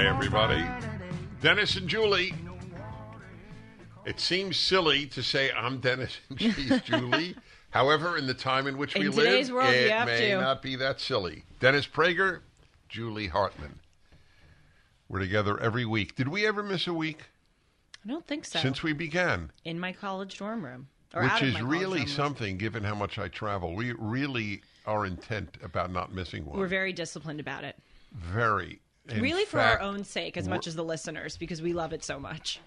Hi, everybody. Dennis and Julie. It seems silly to say I'm Dennis and she's Julie. However, in the time in which we In live, world, it may to. not be that silly. Dennis Prager, Julie Hartman. We're together every week. Did we ever miss a week I don't think so. since we began? in my college dorm room, or Which is really something given how much I travel. We really are intent about not missing one. We're very disciplined about it. Very. In really for our own sake, as much as the listeners, because we love it so much.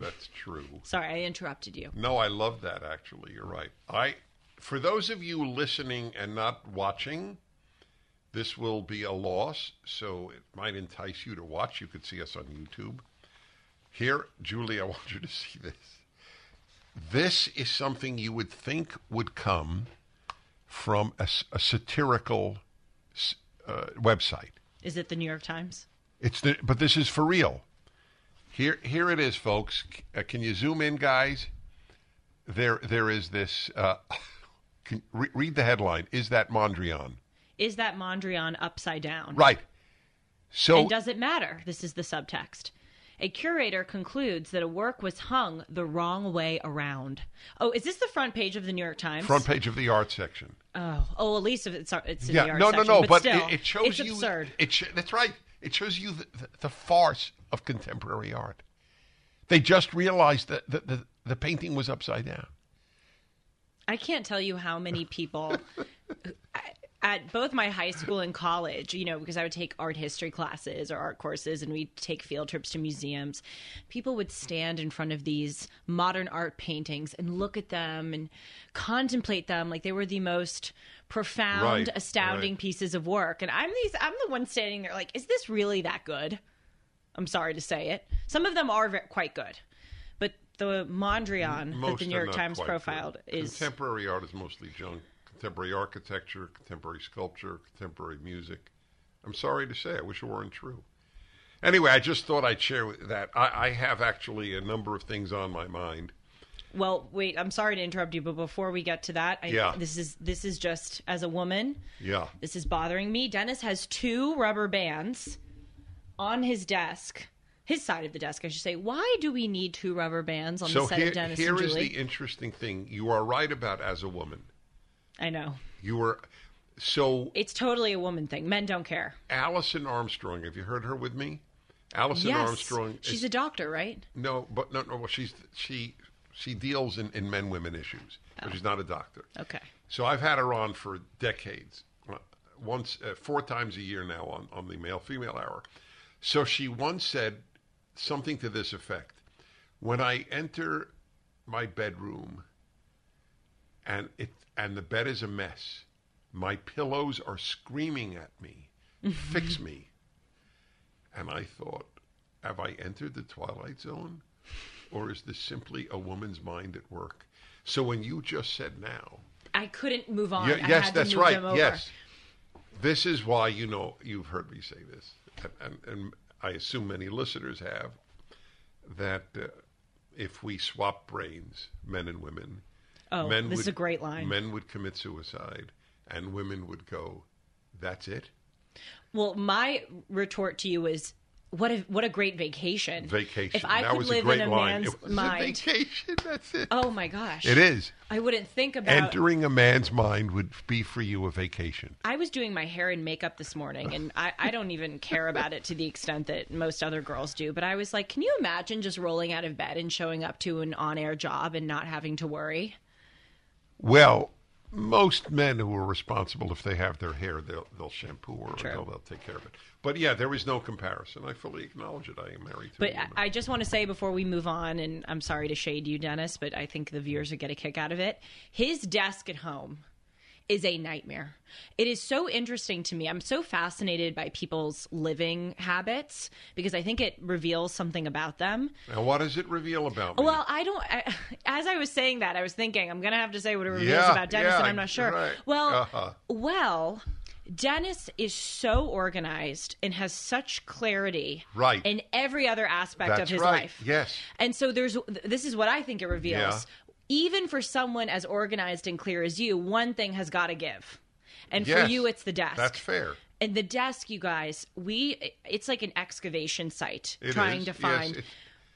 That's true. Sorry, I interrupted you. No, I love that actually. You're right. I for those of you listening and not watching, this will be a loss, so it might entice you to watch. You could see us on YouTube. Here, Julie, I want you to see this. This is something you would think would come from a satirical uh, website. Is it the New York Times? It's the, but this is for real. Here, here it is, folks. Uh, can you zoom in, guys? There, there is this. Uh, can, re- read the headline. Is that Mondrian? Is that Mondrian upside down? Right. So And does it matter? This is the subtext. A curator concludes that a work was hung the wrong way around. Oh, is this the front page of the New York Times? front page of the art section. Oh, oh, at least if it's it's in yeah, the art no, section. no, no. But, still, it, it shows it's you. absurd. It sh- that's right. It shows you the, the, the farce of contemporary art. They just realized that the, the, the painting was upside down. I can't tell you how many people at both my high school and college, you know, because I would take art history classes or art courses and we'd take field trips to museums. People would stand in front of these modern art paintings and look at them and contemplate them like they were the most profound, Right, astounding right. pieces of work. And I'm these I'm the one standing there like, is this really that good? I'm sorry to say it. Some of them are quite good. But the Mondrian that the New York Times profiled good. is contemporary art is mostly junk. Contemporary architecture, contemporary sculpture, contemporary music. I'm sorry to say, I wish it weren't true. Anyway, I just thought I'd share that. I, I have actually a number of things on my mind. Well, wait, I'm sorry to interrupt you, but before we get to that, I, Yeah. this is this is just as a woman, Yeah. this is bothering me. Dennis has two rubber bands on his desk, his side of the desk, I should say. Why do we need two rubber bands on So the set here, of Dennis here and is Julie? the interesting thing. You are right about as a woman. I know You were so it's totally a woman thing. Men don't care. Alison Armstrong. Have you heard her with me? Alison yes, Armstrong. she's is- a doctor, right? no, but no, no. Well, she's she she deals in, in men women issues, but she's not a doctor. Okay. So I've had her on for decades, uh, once uh, four times a year now on on the male female hour. So she once said something to this effect: When I enter my bedroom and it and the bed is a mess, my pillows are screaming at me, "Fix me!" And I thought, have I entered the twilight zone? Or is this simply a woman's mind at work? So when you just said now, I couldn't move on. I yes, that's right. Yes, this is why you know you've heard me say this, and, and, and I assume many listeners have that uh, if we swap brains, men and women, Oh, men this would, is a great line. Men would commit suicide, and women would go, "That's it." Well, my retort to you is what a what a great vacation. Vacation. If I that could was live a great in a line. man's mind, a vacation. That's it. oh my gosh, It is. I wouldn't think about. Entering a man's mind would be for you a vacation. I was doing my hair and makeup this morning, and I, I don't even care about it to the extent that most other girls do. But I was like, can you imagine just rolling out of bed and showing up to an on air job and not having to worry? Well, most men who are responsible, if they have their hair, they'll they'll shampoo or True. they'll, they'll take care of it. But yeah, there is no comparison. I fully acknowledge it. I am married to But a woman. I I just want to say before we move on, and I'm sorry to shade you, Dennis, but I think the viewers would get a kick out of it. His desk at home is a nightmare. It is so interesting to me. I'm so fascinated by people's living habits because I think it reveals something about them. now, what does it reveal about me? Well, I don't. I, as I was saying that, I was thinking I'm going to have to say what it reveals Yeah, about Dennis, yeah, and I'm not sure. right. Well, Uh-huh. well, Dennis is so organized and has such clarity, Right. in every other aspect That's of his right. life. Yes. And so there's. This is what I think it reveals. Yeah. Even for someone as organized and clear as you, one thing has got to give. And for you, it's the desk. That's fair. And the desk, you guys, we it's like an excavation site It trying is. to find. it's-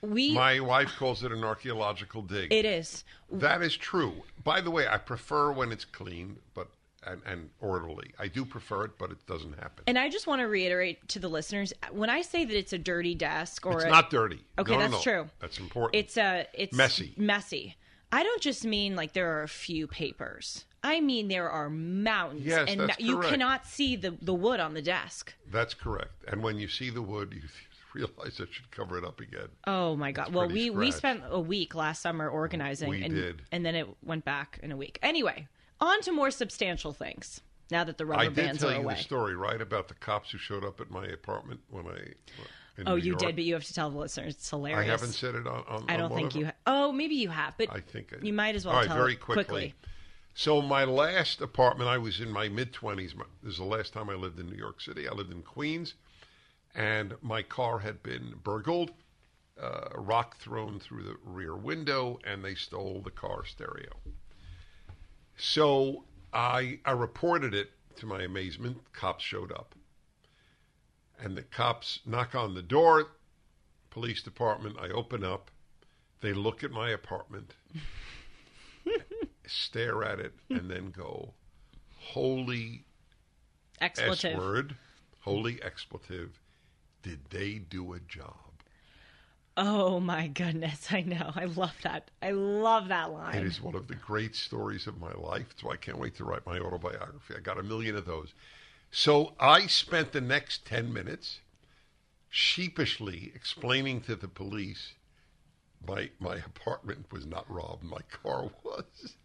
we My wife calls it an archaeological dig. it is. That is true. By the way, I prefer when it's clean, but and, and orderly. I do prefer it, but it doesn't happen. And I just want to reiterate to the listeners when I say that it's a dirty desk or it's a, not dirty. Okay, No, no, that's no. true. That's important. It's a it's Messy. Messy. I don't just mean like there are a few papers. I mean there are mountains, Yes, and that's you cannot see the the wood on the desk. That's correct. And when you see the wood, you realize I should cover it up again. Oh my god! Well, pretty we we spent a week last summer organizing, We and did. and then it went back in a week. Anyway, on to more substantial things. Now that the rubber I did tell you the story, right, about the cops who showed up at my apartment when I. Oh, New you York. did, but you have to tell the listeners. It's hilarious. I haven't said it on. on I don't one think you. Ha- oh, maybe you have, but I think I you might as well All right, tell very it quickly. So my last apartment, I was in my mid twenties. This is the last time I lived in New York City. I lived in Queens, and my car had been burgled, uh, a rock thrown through the rear window, and they stole the car stereo. So I I reported it. To my amazement, cops showed up, and the cops knock on the door. Police department. I open up. They look at my apartment stare at it, and then go, "Holy S Expletive. word, holy expletive! Did they do a job?" Oh my goodness! I know. I love that. I love that line. It is one of the great stories of my life. So I can't wait to write my autobiography. I got a million of those. So I spent the next ten minutes sheepishly explaining to the police. My my apartment was not robbed. My car was.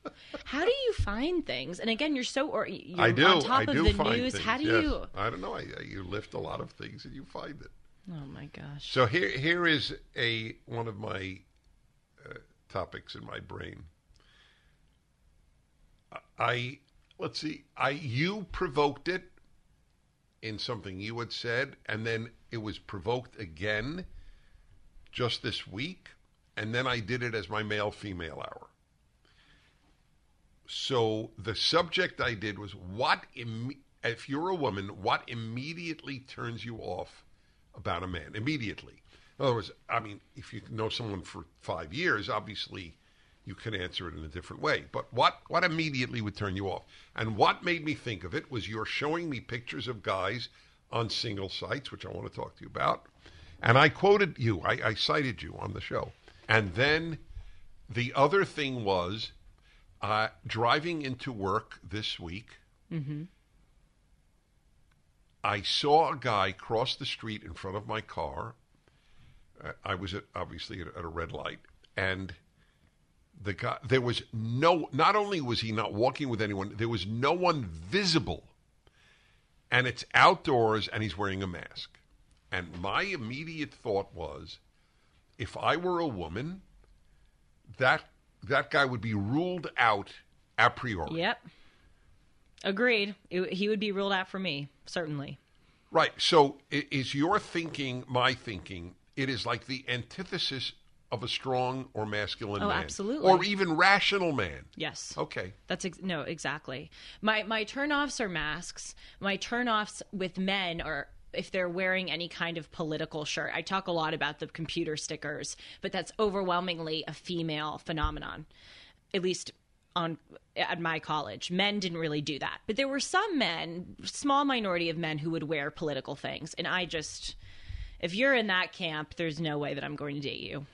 How do you find things? And again, you're so or you're I do. on top I of do the find news. things. How do yes. you? I don't know. I, I- you lift a lot of things and you find it. Oh my gosh! So here, here is a one of my uh, topics in my brain. I let's see. I you provoked it in something you had said, and then it was provoked again just this week, and then I did it as my male female hour. So the subject I did was what Im- if you're a woman, what immediately turns you off about a man immediately. In other words, I mean, if you know someone for five years, obviously you can answer it in a different way. But what what immediately would turn you off? And what made me think of it was you're showing me pictures of guys on single sites, which I want to talk to you about. And I quoted you, I, I cited you on the show. And then the other thing was uh, driving into work this week. I saw a guy cross the street in front of my car. Uh, I was at, obviously at, at a red light, and the guy there was no. Not only was he not walking with anyone, there was no one visible, and it's outdoors, and he's wearing a mask. And my immediate thought was, if I were a woman, that that guy would be ruled out a priori. Yep. Agreed. It, he would be ruled out for me, certainly. Right. So is your thinking my thinking? It is like the antithesis of a strong or masculine Oh, man. absolutely. Or even rational man. Yes. Okay. That's ex- no, exactly. My my turnoffs are masks. My turnoffs with men are if they're wearing any kind of political shirt. I talk a lot about the computer stickers, but that's overwhelmingly a female phenomenon. At least on at my college, men didn't really do that. But there were some men, small minority of men who would wear political things, and I just if you're in that camp, there's no way that I'm going to date you.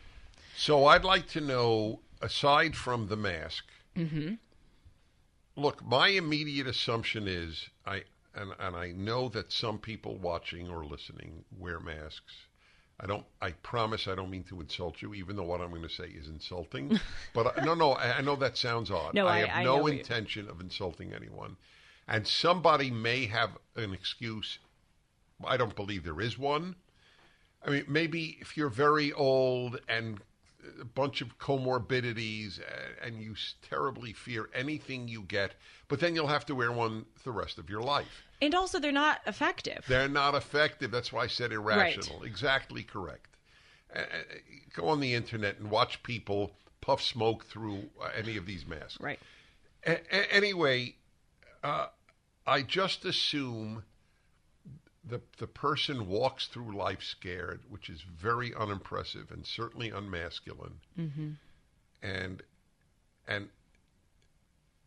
So I'd like to know, aside from the mask, look, my immediate assumption is I and and I know that some people watching or listening wear masks. I don't. I promise I don't mean to insult you, even though what I'm going to say is insulting. but I, no, no, I, I know that sounds odd. No, I- have I no what you- intention of insulting anyone, and somebody may have an excuse. I don't believe there is one. I mean, maybe if you're very old and a bunch of comorbidities and you terribly fear anything you get, but then you'll have to wear one the rest of your life. And also, they're not effective. They're not effective. That's why I said irrational. Exactly correct. Uh, go on the internet and watch people puff smoke through uh, any of these masks. right. A- anyway, uh, I just assume the the person walks through life scared, which is very unimpressive and certainly unmasculine, mm-hmm. and and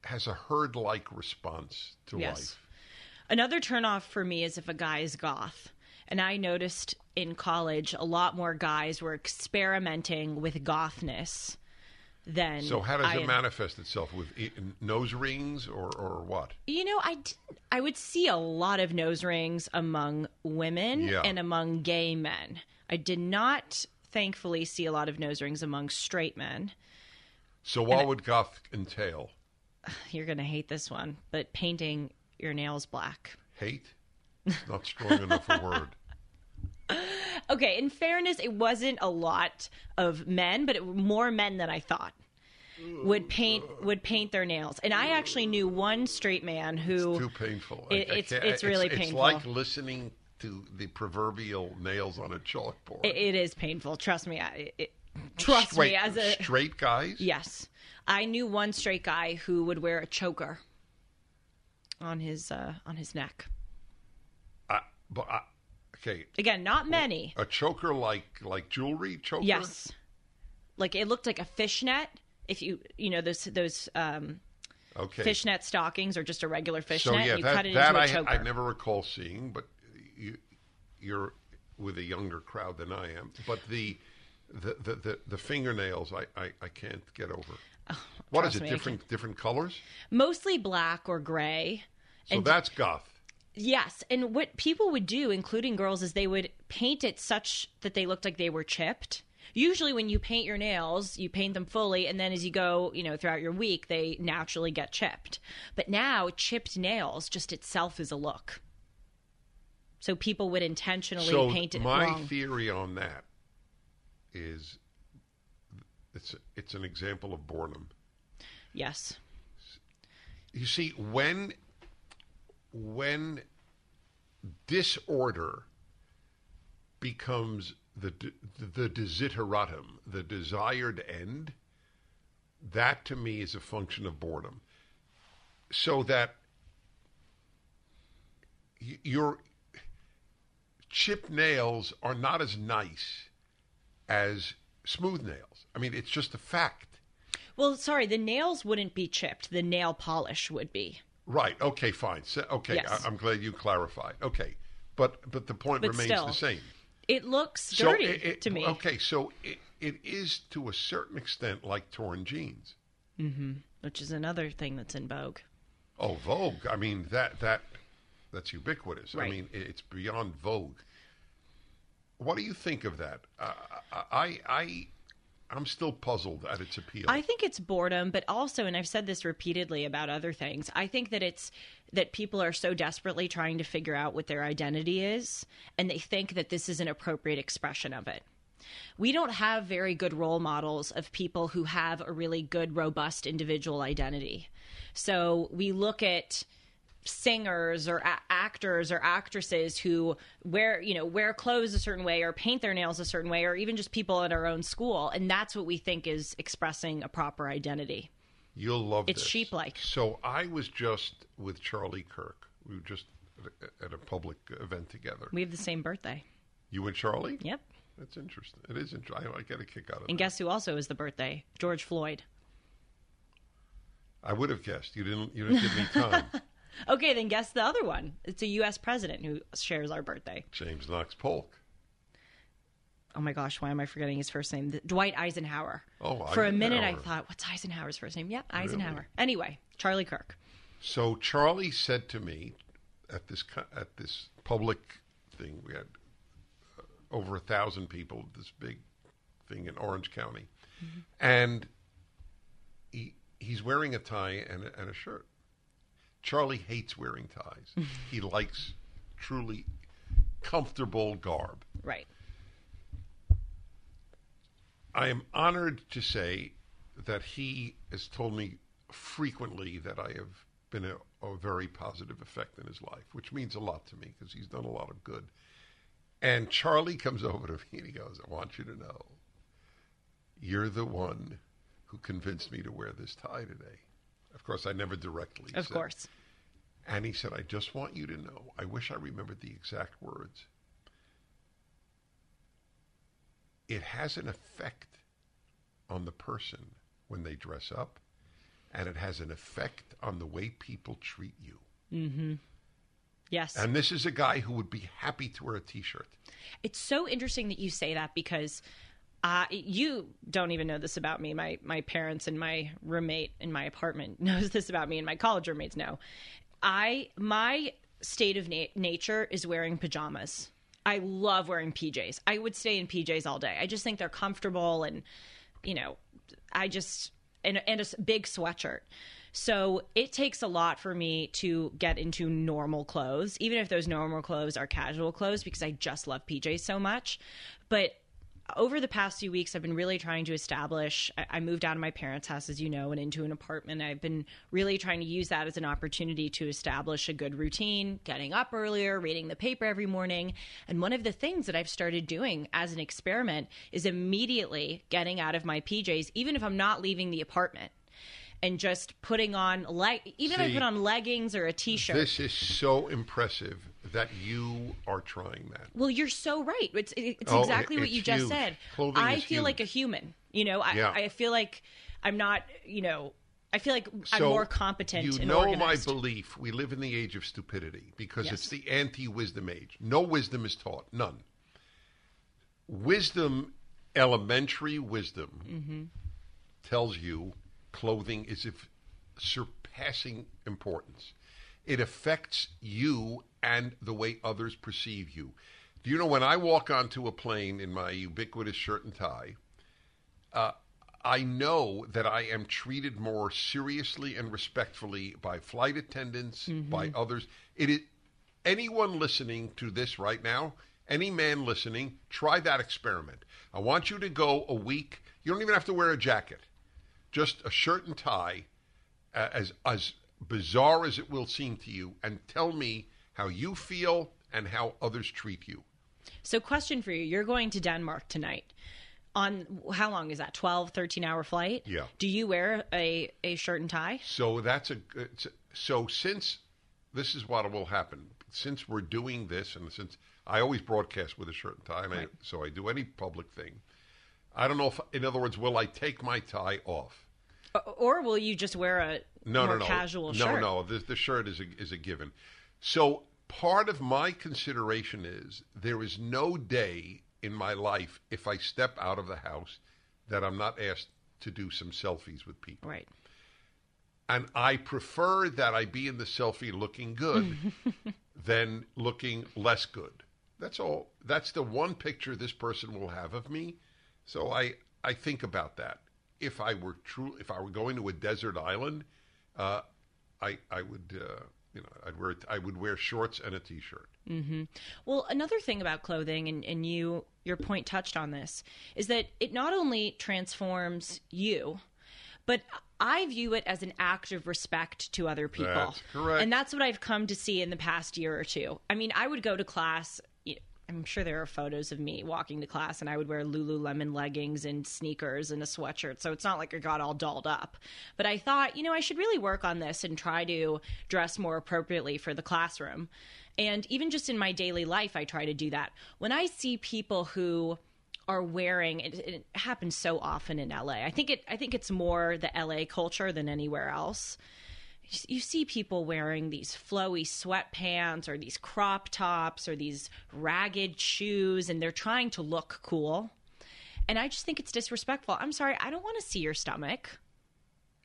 has a herd like response to Yes. life. Another turnoff for me is if a guy is goth. And I noticed in college a lot more guys were experimenting with gothness than. So how does I- it manifest itself with nose rings or or what? You know, I didn't, I would see a lot of nose rings among women Yeah. and among gay men. I did not, thankfully, see a lot of nose rings among straight men. So what would goth entail? You're going to hate this one, but painting your nails black. Hate? Not strong enough a word. Okay, in fairness, it wasn't a lot of men, but it, more men than I thought would paint would paint their nails. And I actually knew one straight man who Too painful. It- it's- it's really It's painful. It's like listening to the proverbial nails on a chalkboard. it, it is painful. Trust me. I, it, trust Straight- me. As a straight guys. yes, I knew one straight guy who would wear a choker on his uh, on his neck. I- but I, okay, Again, not many. a choker like like jewelry choker. Yes, like it looked like a fishnet. If you you know those those um, Okay. fishnet stockings or just a regular fishnet, So yeah, you that, cut it that into a I, choker. I never recall seeing, but you you're with a younger crowd than I am. But the the the, the, the fingernails, I, I, I can't get over. what is Oh, it? me, Different different colors. Mostly black or gray. So And- that's goth. Yes, and what people would do, including girls, is they would paint it such that they looked like they were chipped. Usually, when you paint your nails, you paint them fully, and then as you go, you know, throughout your week, they naturally get chipped. But now, chipped nails just itself is a look. So people would intentionally So paint it my wrong. theory on that is it's it's an example of boredom. yes, You see, when when disorder becomes the the desideratum, the desired end, that to me is a function of boredom. So that your chipped nails are not as nice as smooth nails. I mean, it's just a fact. Well, sorry, the nails wouldn't be chipped. The nail polish would be. Right. Okay. Fine. So, okay. Yes. I, am glad you clarified. Okay. But but the point But remains still, the same. It looks So dirty it- it- to me. Okay. So it, it is to a certain extent like torn jeans. Which is another thing that's in vogue. Oh, Vogue. I mean that that that's ubiquitous. I mean it's beyond Vogue. What do you think of that? Uh, I I I'm still puzzled at its appeal. I think it's boredom, but also, and I've said this repeatedly about other things, I think that it's that people are so desperately trying to figure out what their identity is, and they think that this is an appropriate expression of it. We don't have very good role models of people who have a really good, robust individual identity. So we look at singers or a- actors or actresses who wear you know wear clothes a certain way or paint their nails a certain way or even just people at our own school and that's what we think is expressing a proper identity You'll love It's sheep-like. So I was just with Charlie Kirk. We were just at a, public event together. We have the same birthday. You and Charlie? Yep. That's interesting. It is interesting. I, I get a kick out of it And that. guess who also is the birthday? George Floyd. I would have guessed. You didn't. You didn't give me time. Okay, then guess the other one. It's a U.S. president who shares our birthday. James Knox Polk. Oh my gosh, why am I forgetting his first name? Dwight Eisenhower. Oh, For a minute, I thought, what's Eisenhower's first name? Yeah, Eisenhower. Anyway, Charlie Kirk. So Charlie said to me at this at this public thing, we had uh, over a thousand people at this big thing in Orange County, and he he's wearing a tie and a, and a shirt. Charlie hates wearing ties. he likes truly comfortable garb. Right. I am honored to say that he has told me frequently that I have been a, a very positive effect in his life, which means a lot to me because he's done a lot of good. And Charlie comes over to me and he goes, I want you to know you're the one who convinced me to wear this tie today. Of course, I never directly Of said- course. and he said, I just want you to know, I wish I remembered the exact words. It has an effect on the person when they dress up, and it has an effect on the way people treat you. Mm-hmm. Yes. And this is a guy who would be happy to wear a t shirt. It's so interesting that you say that because uh, you don't even know this about me. My my parents and my roommate in my apartment knows this about me, and my college roommates know. I my state of na- nature is wearing pajamas. I love wearing PJs. I would stay in PJs all day. I just think they're comfortable, and you know, I just and and a big sweatshirt. So it takes a lot for me to get into normal clothes, even if those normal clothes are casual clothes, because I just love PJs so much. But over the past few weeks, I've been really trying to establish. I moved out of my parents' house, as you know, and into an apartment. I've been really trying to use that as an opportunity to establish a good routine, getting up earlier, reading the paper every morning. And one of the things that I've started doing as an experiment is immediately getting out of my PJs, even if I'm not leaving the apartment. And just putting on leg, even if I put on leggings or a t-shirt. This is so impressive that you are trying that. Well, you're so right. It's it's Oh, exactly what you just huge. said. Clothing I feel like a human. You know, I, Yeah. I feel like I'm not. You know, I feel like I'm more competent. You know organized. my belief. We live in the age of stupidity because Yes. it's the anti-wisdom age. No wisdom is taught. None. Wisdom, elementary wisdom, Mm-hmm. tells you clothing is of surpassing importance. It affects you and the way others perceive you. Do you know when I walk onto a plane in my ubiquitous shirt and tie? uh, I know that I am treated more seriously and respectfully by flight attendants, by others. It is anyone listening to this right now, any man listening, try that experiment. I want you to go a week. You don't even have to wear a jacket, just a shirt and tie, uh, as as bizarre as it will seem to you, and tell me how you feel and how others treat you. So, question for you: You're going to Denmark tonight. On how long is that? 12, 13 hour flight. Yeah. Do you wear a a shirt and tie? So that's a so since this is what will happen since we're doing this and since I always broadcast with a shirt and tie and I, so I do any public thing. I don't know if in other words will I take my tie off? Or will you just wear a No, more no, no. casual no, shirt? no. The, the shirt is a, is a given. So part of my consideration is there is no day in my life if I step out of the house that I'm not asked to do some selfies with people. Right. and I prefer that I be in the selfie looking good than looking less good. That's all. That's the one picture this person will have of me. So I I think about that. If I were true, if I were going to a desert island, uh, I I would uh, you know I'd wear I would wear shorts and a t-shirt. Well, another thing about clothing, and, and you your point touched on this, is that it not only transforms you, but I view it as an act of respect to other people. That's correct. And that's what I've come to see in the past year or two. I mean, I would go to class. I'm sure there are photos of me walking to class, and I would wear Lululemon leggings and sneakers and a sweatshirt. So it's not like I got all dolled up. But I thought, you know, I should really work on this and try to dress more appropriately for the classroom. And even just in my daily life, I try to do that. When I see people who are wearing it, it happens so often in LA. I think it I think it's more the LA culture than anywhere else. You see people wearing these flowy sweatpants or these crop tops or these ragged shoes and they're trying to look cool. And I just think it's disrespectful. I'm sorry, I don't want to see your stomach.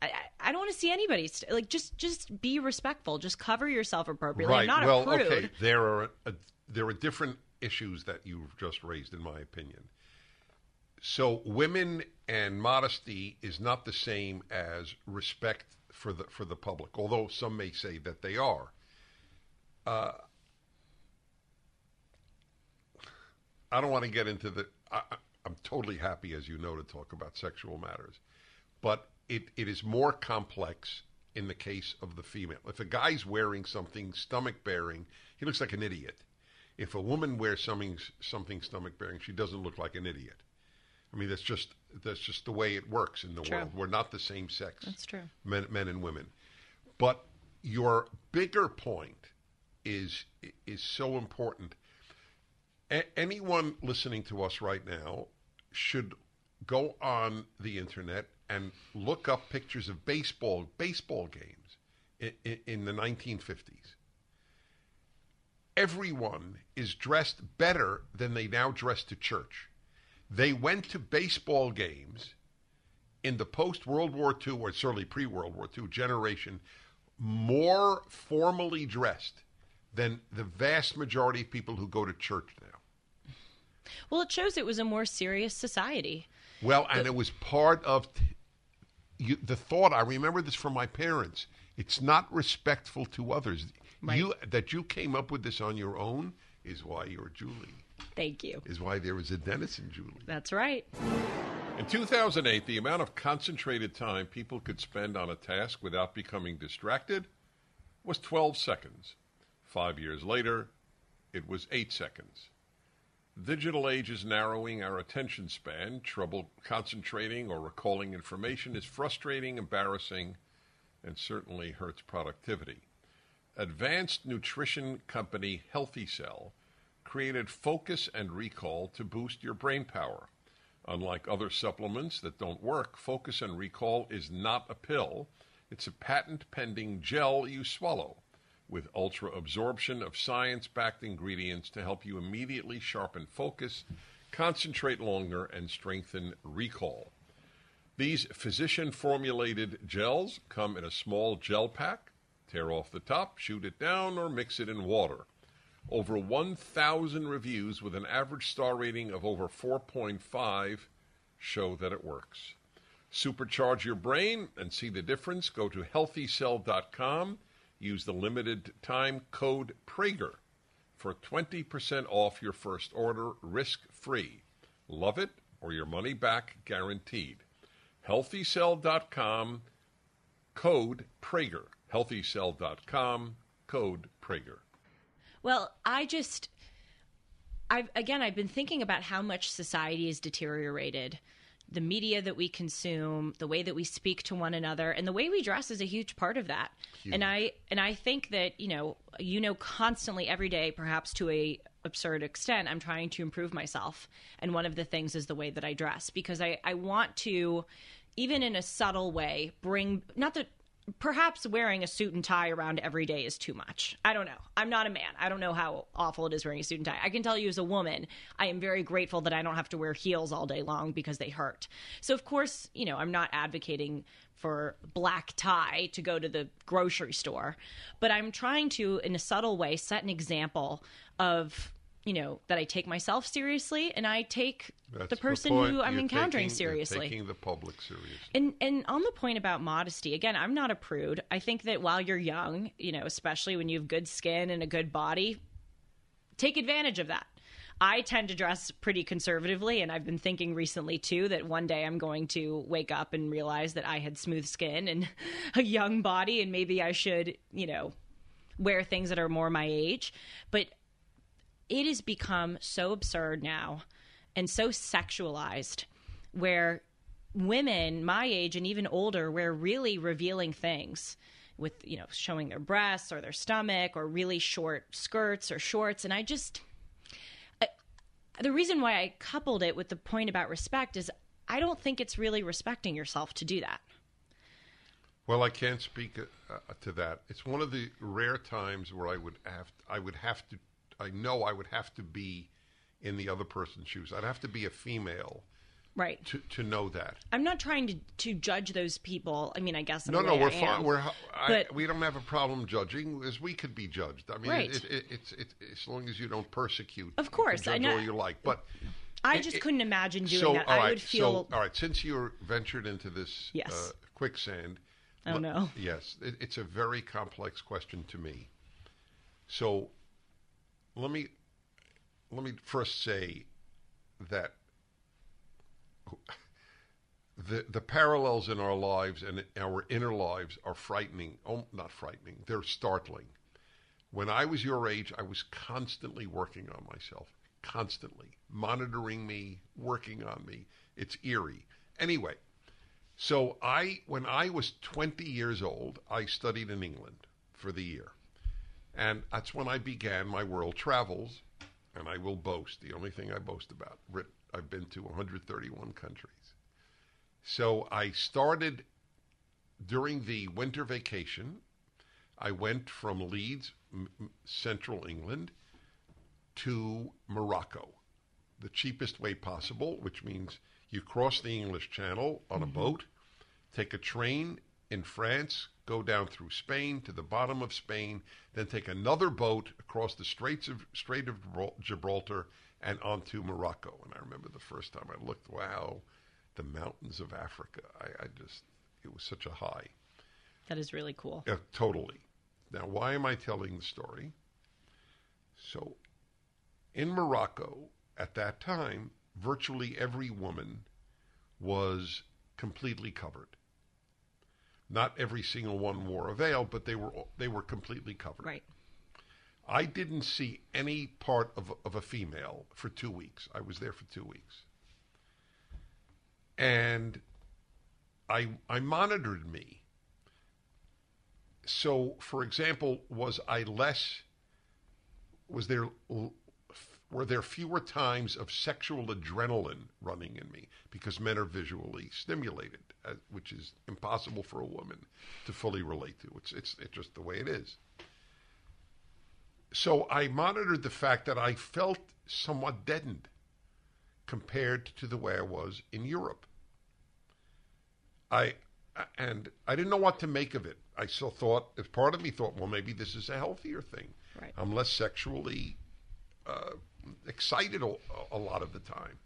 I, I don't want to see anybody's like just just be respectful. Just cover yourself appropriately. I'm not well, a prude. okay. There are a, there are different issues that you've just raised, in my opinion. So, women and modesty is not the same as respect for the for the public, although some may say that they are. Uh, I don't want to get into the. I, I'm totally happy, as you know, to talk about sexual matters, but it, it is more complex in the case of the female. If a guy's wearing something stomach bearing, he looks like an idiot. If a woman wears something something stomach bearing, she doesn't look like an idiot. I mean, that's just that's just the way it works in the True. world. We're not the same sex. That's true. Men, men and women. But your bigger point is is so important. A- anyone listening to us right now should go on the internet and look up pictures of baseball baseball games in, in, in the 1950s. Everyone is dressed better than they now dress to church. They went to baseball games in the post World War II, or certainly pre World War II generation, more formally dressed than the vast majority of people who go to church now. Well, it shows it was a more serious society. Well, and it was part of t- you, the thought. I remember this from my parents. It's not respectful to others. You that you came up with this on your own is why you're Julie. Thank you. Is why there was a Dennis and Julie. That's right. In 2008, the amount of concentrated time people could spend on a task without becoming distracted was 12 seconds. Five years later, it was 8 seconds. Digital age is narrowing our attention span. Trouble concentrating or recalling information is frustrating, embarrassing, and certainly hurts productivity. Advanced nutrition company Healthy Cell created Focus and Recall to boost your brain power. Unlike other supplements that don't work, Focus and Recall is not a pill. It's a patent pending gel you swallow with ultra absorption of science backed ingredients to help you immediately sharpen focus, concentrate longer, and strengthen recall. These physician formulated gels come in a small gel pack. Tear off the top, shoot it down, or mix it in water. Over 1,000 reviews with an average star rating of over 4.5 show that it works. Supercharge your brain and see the difference. Go to healthycell.com. Use the limited time code Prager for 20% off your first order risk free. Love it or your money back guaranteed. Healthycell.com code Prager. Healthycell.com code Prager. Well, I just, I've again, I've been thinking about how much society has deteriorated. The media that we consume, the way that we speak to one another, and the way we dress is a huge part of that. And I and I think that you know, you know, constantly every day, perhaps to a absurd extent, I'm trying to improve myself. And one of the things is the way that I dress because I I want to, even in a subtle way, bring not that perhaps wearing a suit and tie around every day is too much. I don't know. I'm not a man. I don't know how awful it is wearing a suit and tie. I can tell you as a woman, I am very grateful that I don't have to wear heels all day long because they hurt. So of course, you know, I'm not advocating for black tie to go to the grocery store, but I'm trying to in a subtle way set an example of you know that I take myself seriously and I take That's the person point. who I'm You're encountering taking- seriously. taking the public seriously. And and on the point about modesty, again, I'm not a prude. I think that while you're young, you know, especially when you have good skin and a good body, take advantage of that. I tend to dress pretty conservatively, and I've been thinking recently too that one day I'm going to wake up and realize that I had smooth skin and a young body, and maybe I should, you know, wear things that are more my age. But it has become so absurd now and so sexualized where women my age and even older wear really revealing things with you know showing their breasts or their stomach or really short skirts or shorts and I just I, the reason why I coupled it with the point about respect is I don't think it's really respecting yourself to do that. Well, I can't speak uh, to that. It's one of the rare times where I would have I would have to I know I would have to be in the other person's shoes. I'd have to be a female Right. to to know that. I'm not trying to, to judge those people. I mean, I guess No, no, we're fine. We're I, But- we don't have a problem judging, as we could be judged. I mean, Right. it, it, it's it, as long as you don't persecute. Of you course, I know- all you like, but I just couldn't imagine doing so, that. I right, would feel So, all right, since you're ventured into this Yes. uh, quicksand. Oh, le- no. Yes, it, it's a very complex question to me. So, let me let me first say that the the parallels in our lives and our inner lives are frightening. Oh, not frightening. They're startling. When I was your age, I was constantly working on myself, constantly monitoring me, working on me. It's eerie. Anyway, so I when I was 20 years old, I studied in England for the year. And that's when I began my world travels, and I will boast, the only thing I boast about, I've been to 131 countries. So I started during the winter vacation. I went from Leeds, m- central England, to Morocco, the cheapest way possible, which means you cross the English Channel on a mm-hmm. boat, take a train in France, go down through Spain to the bottom of Spain, then take another boat across the Straits of Strait of Gibraltar and onto Morocco. And I remember the first time I looked, wow, the mountains of Africa. I, I just, it was such a high. that is really cool. Yeah, totally. Now, why am I telling the story? So, in Morocco at that time, virtually every woman was completely covered. Not every single one wore a veil, but they were they were completely covered. Right. I didn't see any part of of a female for two weeks. I was there for two weeks, and I I monitored me. So, for example, was I less? Was there were there fewer times of sexual adrenaline running in me because men are visually stimulated, uh, which is impossible for a woman to fully relate to. It's it's it's just the way it is. So I monitored the fact that I felt somewhat deadened compared to the way I was in Europe. I and I didn't know what to make of it. I still thought, as part of me thought, well, maybe this is a healthier thing. Right. I'm less sexually uh, excited a, a lot of the time.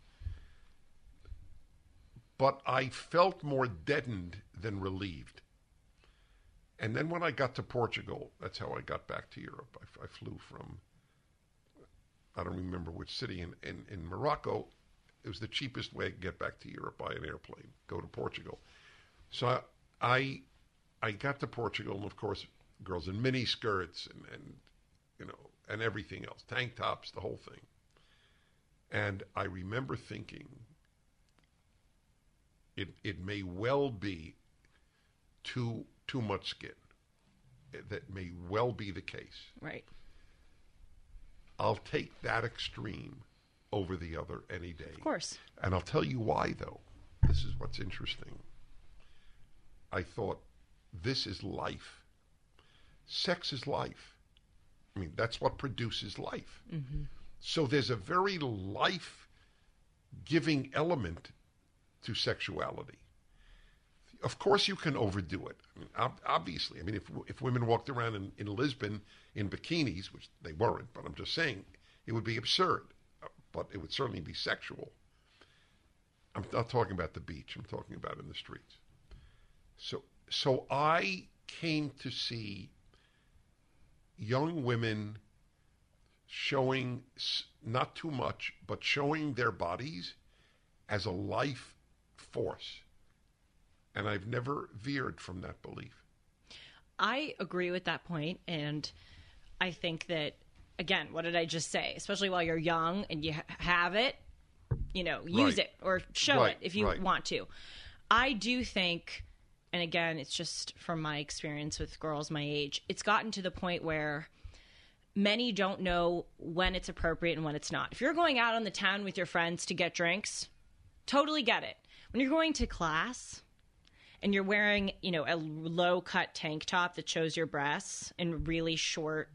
But I felt more deadened than relieved. And then when I got to Portugal, that's how I got back to Europe. I, I flew from, I don't remember which city in, in, in Morocco. It was the cheapest way to get back to Europe by an airplane, go to Portugal. So I, I got to Portugal, and of course, girls in mini skirts and, and you know, and everything else, tank tops, the whole thing. And I remember thinking, it it may well be too too much skin. That may well be the case. Right. I'll take that extreme over the other any day. Of course. And I'll tell you why, though. This is what's interesting. I thought, this is life. Sex is life. I mean, that's what produces life. Mm-hmm. So there's a very life giving element to sexuality. Of course, you can overdo it. I mean, ob- obviously, I mean, if if women walked around in, in Lisbon in bikinis, which they weren't, but I'm just saying, it would be absurd. But it would certainly be sexual. I'm not talking about the beach. I'm talking about in the streets. So, so I came to see young women showing not too much, but showing their bodies as a life force. And I've never veered from that belief. I agree with that point, and I think that again, what did I just say? Especially while you're young and you ha- have it, you know, use Right. it or show Right, it if you right. want to. I do think and again, it's just from my experience with girls my age, it's gotten to the point where many don't know when it's appropriate and when it's not. If you're going out on the town with your friends to get drinks, totally get it. When you're going to class and you're wearing, you know, a low cut tank top that shows your breasts and really short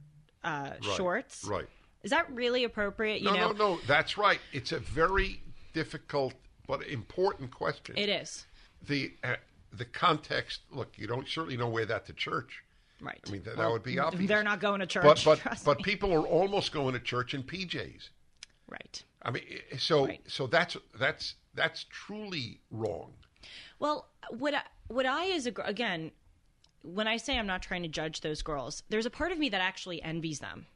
uh, shorts, Right. is that really appropriate? You No, know, no, no. That's right. It's a very difficult but important question. it is the uh, the context. Look, you don't certainly don't wear that to church. Right. I mean, that, that would be obvious. They're not going to church. But but but me. people are almost going to church in PJs. right. I mean, so Right. so that's that's that's truly wrong. Well, what I, what I as a again, when I say I'm not trying to judge those girls, there's a part of me that actually envies them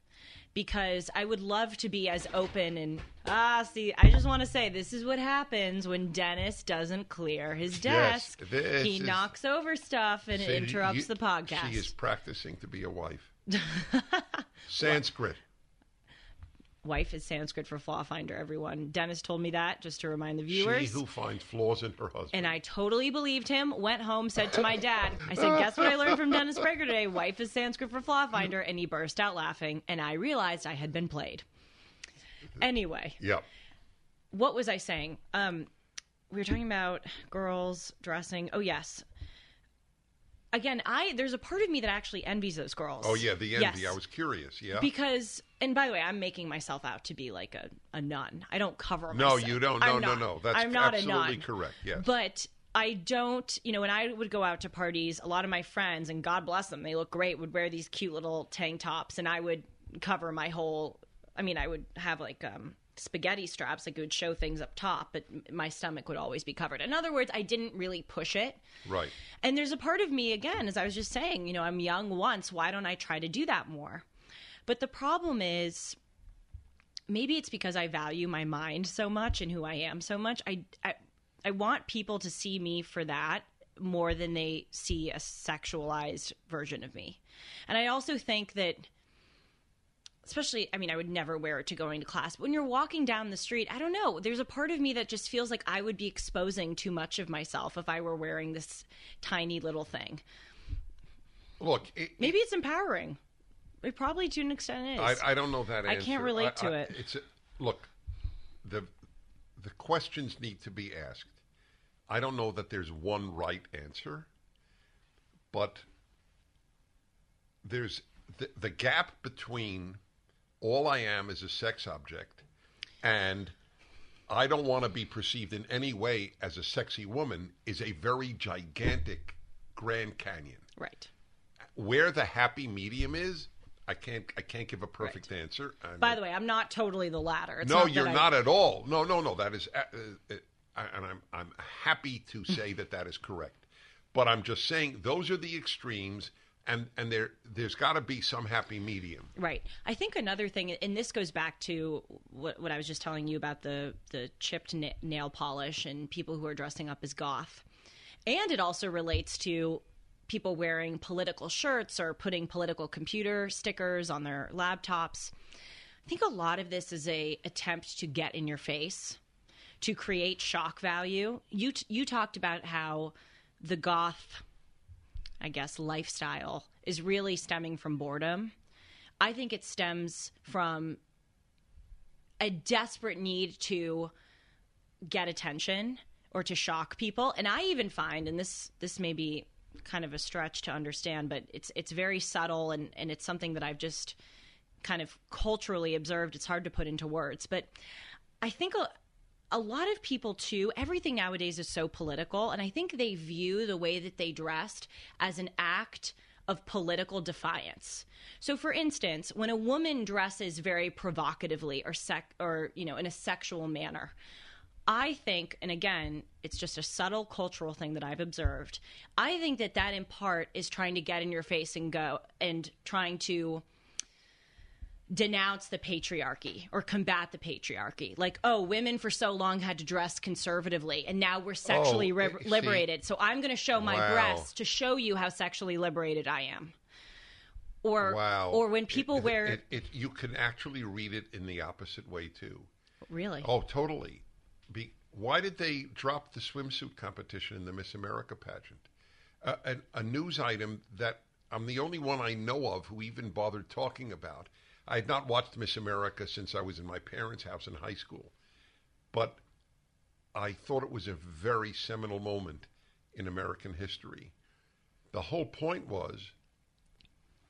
because I would love to be as open and ah, see, I just want to say this is what happens when Dennis doesn't clear his Yes, desk. this he is- knocks over stuff and it interrupts you- the podcast. She is practicing to be a wife. Sanskrit. Wife is Sanskrit for flaw finder. Everyone, Dennis told me that just to remind the viewers. She who finds flaws in her husband. And I totally believed him. Went home, said to my dad, I said, Guess what I learned from Dennis Prager today? Wife is Sanskrit for flaw finder. And he burst out laughing. And I realized I had been played. Anyway, yeah. what was I saying? Um, we were talking about girls dressing. Oh, yes. Again, I there's a part of me that actually envies those girls. Oh yeah, the envy. Yes. I was curious. Yeah. because and by the way i'm making myself out to be like a, a nun i don't cover myself. no, you don't. No, no, not. no. That's i'm not absolutely a nun correct. Yes. but i don't you know when i would go out to parties a lot of my friends and god bless them they look great would wear these cute little tank tops and i would cover my whole i mean i would have like um spaghetti straps that would show things up top but my stomach would always be covered in other words i didn't really push it right. and there's a part of me, again, as I was just saying, you know, I'm young once. Why don't I try to do that more? But the problem is, maybe it's because I value my mind so much and who I am so much. I, I, I want people to see me for that more than they see a sexualized version of me. And I also think that especially i mean i would never wear it to going to class but when you're walking down the street i don't know there's a part of me that just feels like i would be exposing too much of myself if i were wearing this tiny little thing Look, it, maybe it's empowering it probably to an extent is I, I don't know that I answer. can't relate to it. It's a, look, the the questions need to be asked. I don't know that there's one right answer, but there's the, the gap between all I am is a sex object and I don't want to be perceived in any way as a sexy woman is a very gigantic Grand Canyon right where the happy medium is, I can't I can't give a perfect answer. I'm- by the way i'm not totally the latter it's no, not you're I- not at all. No, no, no. That is, uh, uh, uh, and I'm I'm happy to say that that is correct. But I'm just saying those are the extremes, and and there there's got to be some happy medium. Right. I think another thing, and this goes back to what, what I was just telling you about the the chipped na- nail polish and people who are dressing up as goth, and it also relates to people wearing political shirts or putting political computer stickers on their laptops. I think a lot of this is a attempt to get in your face, to create shock value. You t- you talked about how the goth I guess, lifestyle is really stemming from boredom. I think it stems from a desperate need to get attention or to shock people. And I even find, and this this may be kind of a stretch to understand, but it's it's very subtle and, and it's something that I've just kind of culturally observed. It's hard to put into words. But I think a, a lot of people too everything nowadays is so political and i think they view the way that they dressed as an act of political defiance so for instance when a woman dresses very provocatively or sec or you know in a sexual manner I think, and again, it's just a subtle cultural thing that I've observed. I think that that in part is trying to get in your face and go and trying to denounce the patriarchy or combat the patriarchy. Like, oh, women for so long had to dress conservatively and now we're oh, sexually Oh, re- see- liberated. So I'm going to show my Wow. breasts to show you how sexually liberated I am. Or Wow. or when people It- wear it, it, you can actually read it in the opposite way too. really Oh, totally. Be, why did they drop the swimsuit competition in the Miss America pageant? a, a news item that I'm the only one I know of who even bothered talking about. I had not watched Miss America since I was in my parents' house in high school, but I thought it was a very seminal moment in American history. The whole point was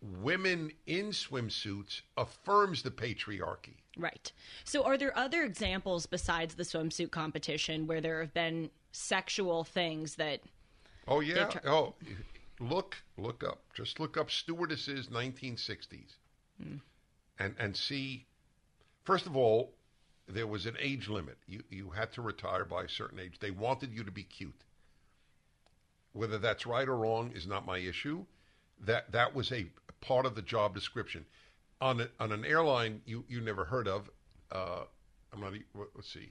women in swimsuits affirms the patriarchy. Right. So, are there other examples besides the swimsuit competition where there have been sexual things that? Oh yeah. tr- oh, look, look up. Just look up stewardesses 1960s, hmm. and and see. First of all, there was an age limit. You you had to retire by a certain age. They wanted you to be cute. Whether that's right or wrong is not my issue. That that was a part of the job description. On a, on an airline you you never heard of. Uh, I'm not. Let's see.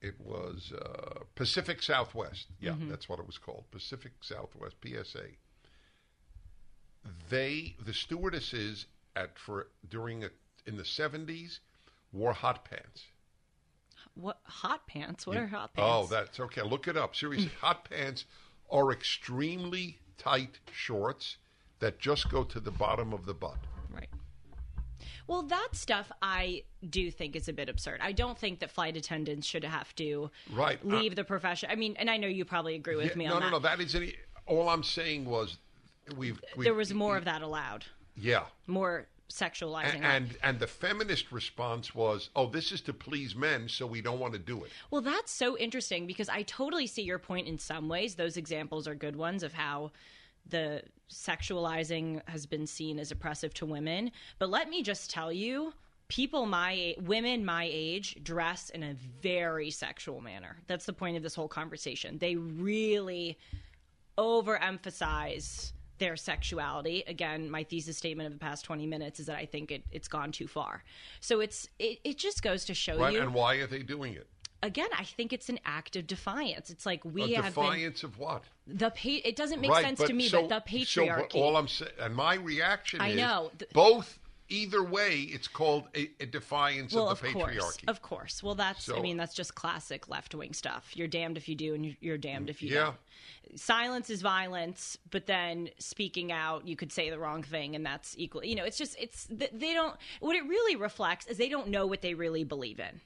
It was uh, Pacific Southwest. Yeah, that's what it was called. Pacific Southwest PSA. They the stewardesses at for during a, in the 70s wore hot pants. What hot pants? What are hot pants? Oh, that's okay. Look it up. Seriously, hot pants are extremely tight shorts that just go to the bottom of the butt. Right. Well, that stuff I do think is a bit absurd. I don't think that flight attendants should have to Right. Uh, leave the profession. I mean, and I know you probably agree with Yeah, me no, on no, that. no. That isn't. All I'm saying was, we've, we've there was more of that allowed, Yeah, more sexualizing. and, and and the feminist response was, "Oh, this is to please men, so we don't want to do it." Well, that's so interesting because I totally see your point in some ways. Those examples are good ones of how the sexualizing has been seen as oppressive to women. But let me just tell you, people my women my age dress in a very sexual manner. That's the point of this whole conversation. They really overemphasize their sexuality. Again, my thesis statement of the past 20 minutes is that I think it, it's gone too far. So it's it, it just goes to show Right? you And why are they doing it? Again, I think it's an act of defiance. It's like we A have been defiance of what? the pa- It doesn't make right, sense to me, so, but the So, patriarchy. but all I'm saying, and my reaction I is, know. Th- both. Either way, it's called a, a defiance well, of of the course, patriarchy. of course. Well, that's I mean that's just classic left wing stuff. You're damned if you do, and you're- you're damned if you Yeah. don't. Silence is violence, but then speaking out, you could say the wrong thing, and that's equal. You know, it's just it's th- they don't. What it really reflects is they don't know what they really believe in.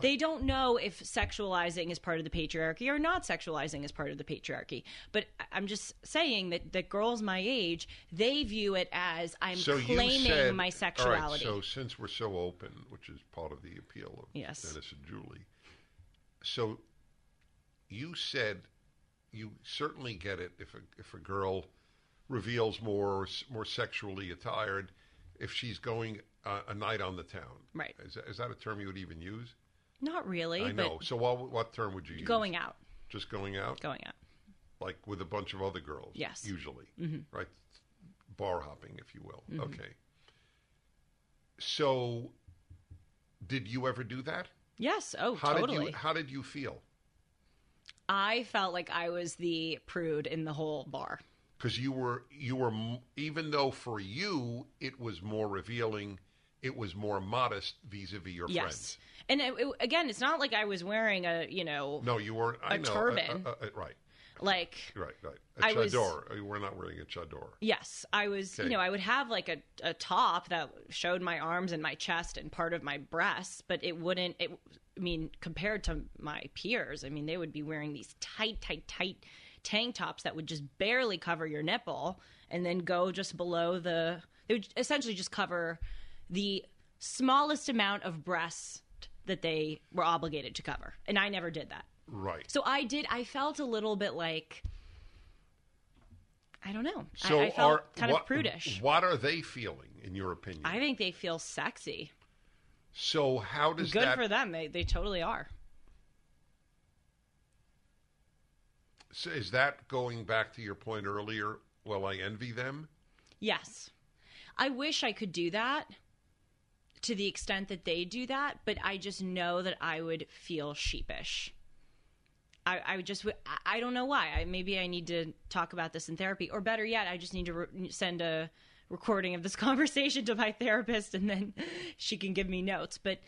They don't know if sexualizing is part of the patriarchy or not sexualizing is part of the patriarchy. But I'm just saying that, that girls my age, they view it as I'm so claiming said, my sexuality. right, so since we're so open, which is part of the appeal of Yes. Dennis and Julie, so you said you certainly get it if a if a girl reveals more more sexually attired if she's going uh, a night on the town. Right. Is is that a term you would even use? Not really, I know. So what what term would you use? going out, Just going out, going out. like with a bunch of other girls. Yes. Usually, Mm-hmm. right? Bar hopping, if you will. Okay. So, did you ever do that? Yes. Oh, How totally. did you How did you feel? I felt like I was the prude in the whole bar. Because you were you were even though for you it was more revealing, it was more modest vis-a-vis your Yes. friends. And it, it- again, it's not like I was wearing a, you know, No, you weren't. I A know. turban. Uh, uh, uh, right, like right, right. A I was- chador. You were not wearing a chador. Yes, I was. Okay. You know, I would have like a, a top that showed my arms and my chest and part of my breasts, but it wouldn't. It, I mean, compared to my peers, I mean, they would be wearing these tight, tight, tight tank tops that would just barely cover your nipple, and then go just below the. They would essentially just cover the smallest amount of breast that they were obligated to cover, and I never did that. Right. So I did. I felt a little bit like. I don't know. So I, I felt are kind what, of prudish. What are they feeling, in your opinion? I think they feel sexy. so how does Good that for them. They they totally are. So is that going back to your point earlier? Well, I envy them. Yes. I wish I could do that to the extent that they do that, but I just know that I would feel sheepish. I, I just, I- I don't know why. I, maybe I need to talk about this in therapy, or better yet, I just need to re- send a recording of this conversation to my therapist, and then she can give me notes. But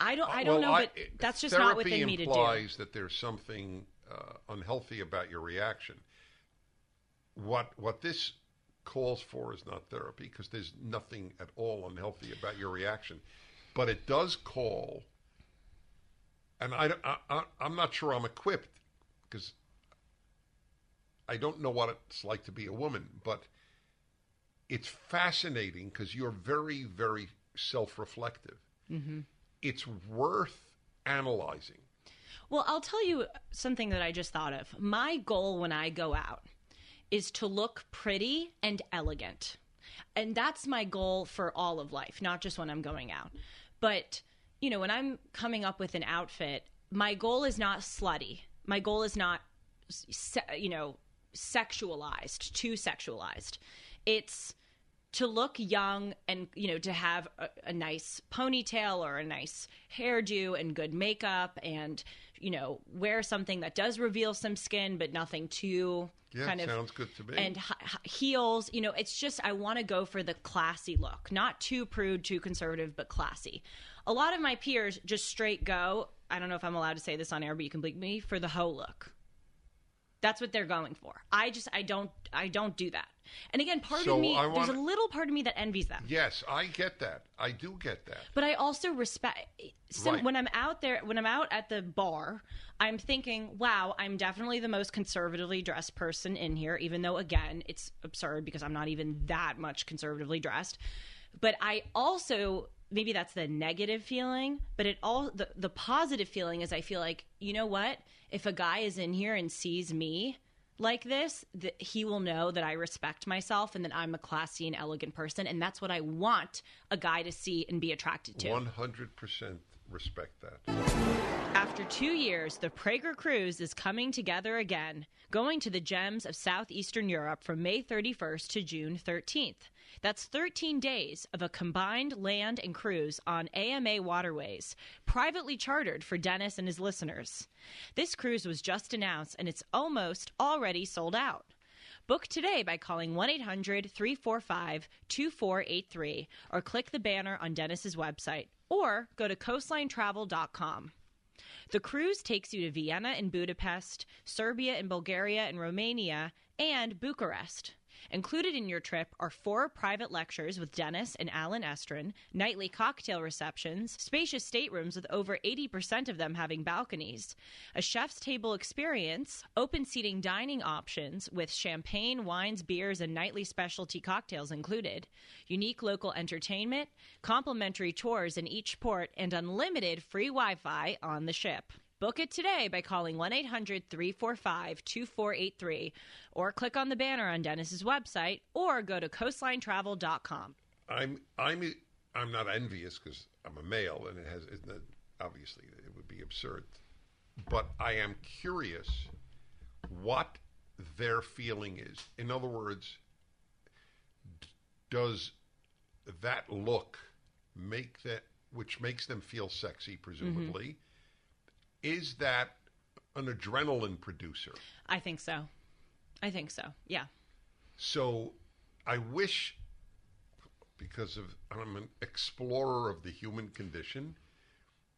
I don't, I don't Well, know. But that's just not within me to do. implies that there's something uh, unhealthy about your reaction. What what this calls for is not therapy because there's nothing at all unhealthy about your reaction, but it does call. And I, I, I I'm not sure I'm equipped because I don't know what it's like to be a woman, but it's fascinating because you're very, very self reflective. Mm-hmm. It's worth analyzing. Well, I'll tell you something that I just thought of. My goal when I go out is to look pretty and elegant. And that's my goal for all of life, not just when I'm going out. But, you know, when I'm coming up with an outfit, my goal is not slutty. My goal is not, you know, sexualized, too sexualized. It's to look young and you know to have a, a, nice ponytail or a nice hairdo and good makeup and you know wear something that does reveal some skin but nothing too yeah, kind of sounds good to me. and heels you know it's just i want to go for the classy look not too prude too conservative but classy a lot of my peers just straight go i don't know if i'm allowed to say this on air but you can bleep me for the hoe look that's what they're going for. I just I don't I don't do that. And again, part So of me I there's a little part of me that envies them. yes, I get that. I do get that. But I also respect sim- Right. when I'm out there when I'm out at the bar, I'm thinking, wow, I'm definitely the most conservatively dressed person in here even though again, it's absurd because I'm not even that much conservatively dressed. But I also maybe that's the negative feeling, but it all the the positive feeling is I feel like, you know what? If a guy is in here and sees me like this, that he will know that I respect myself and that I'm a classy and elegant person, and that's what I want a guy to see and be attracted to. One hundred percent respect that. After two years, the Prager Cruise is coming together again, going to the gems of southeastern Europe from May 31st to June 13th. That's 13 days of a combined land and cruise on AmaWaterways, privately chartered for Dennis and his listeners. This cruise was just announced and it's almost already sold out. Book today by calling 1 800 345 2483 or click the banner on Dennis's website or go to coastlinetravel.com. The cruise takes you to Vienna and Budapest, Serbia and Bulgaria and Romania, and Bucharest. Included in your trip are four private lectures with Dennis and Alan Estrin, nightly cocktail receptions, spacious staterooms with over 80% of them having balconies, a chef's table experience, open seating dining options with champagne, wines, beers, and nightly specialty cocktails included, unique local entertainment, complimentary tours in each port, and unlimited free Wi Fi on the ship. Book it today by calling 1 800 345 2483 or click on the banner on Dennis's website or go to coastlinetravel.com. I'm I'm I'm not envious because I'm a male and it has it, obviously it would be absurd, but I am curious what their feeling is. In other words, d- does that look make that which makes them feel sexy mm-hmm. presumably is that an adrenaline producer I think so. I think so. Yeah. so I wish, because of I'm an explorer of the human condition,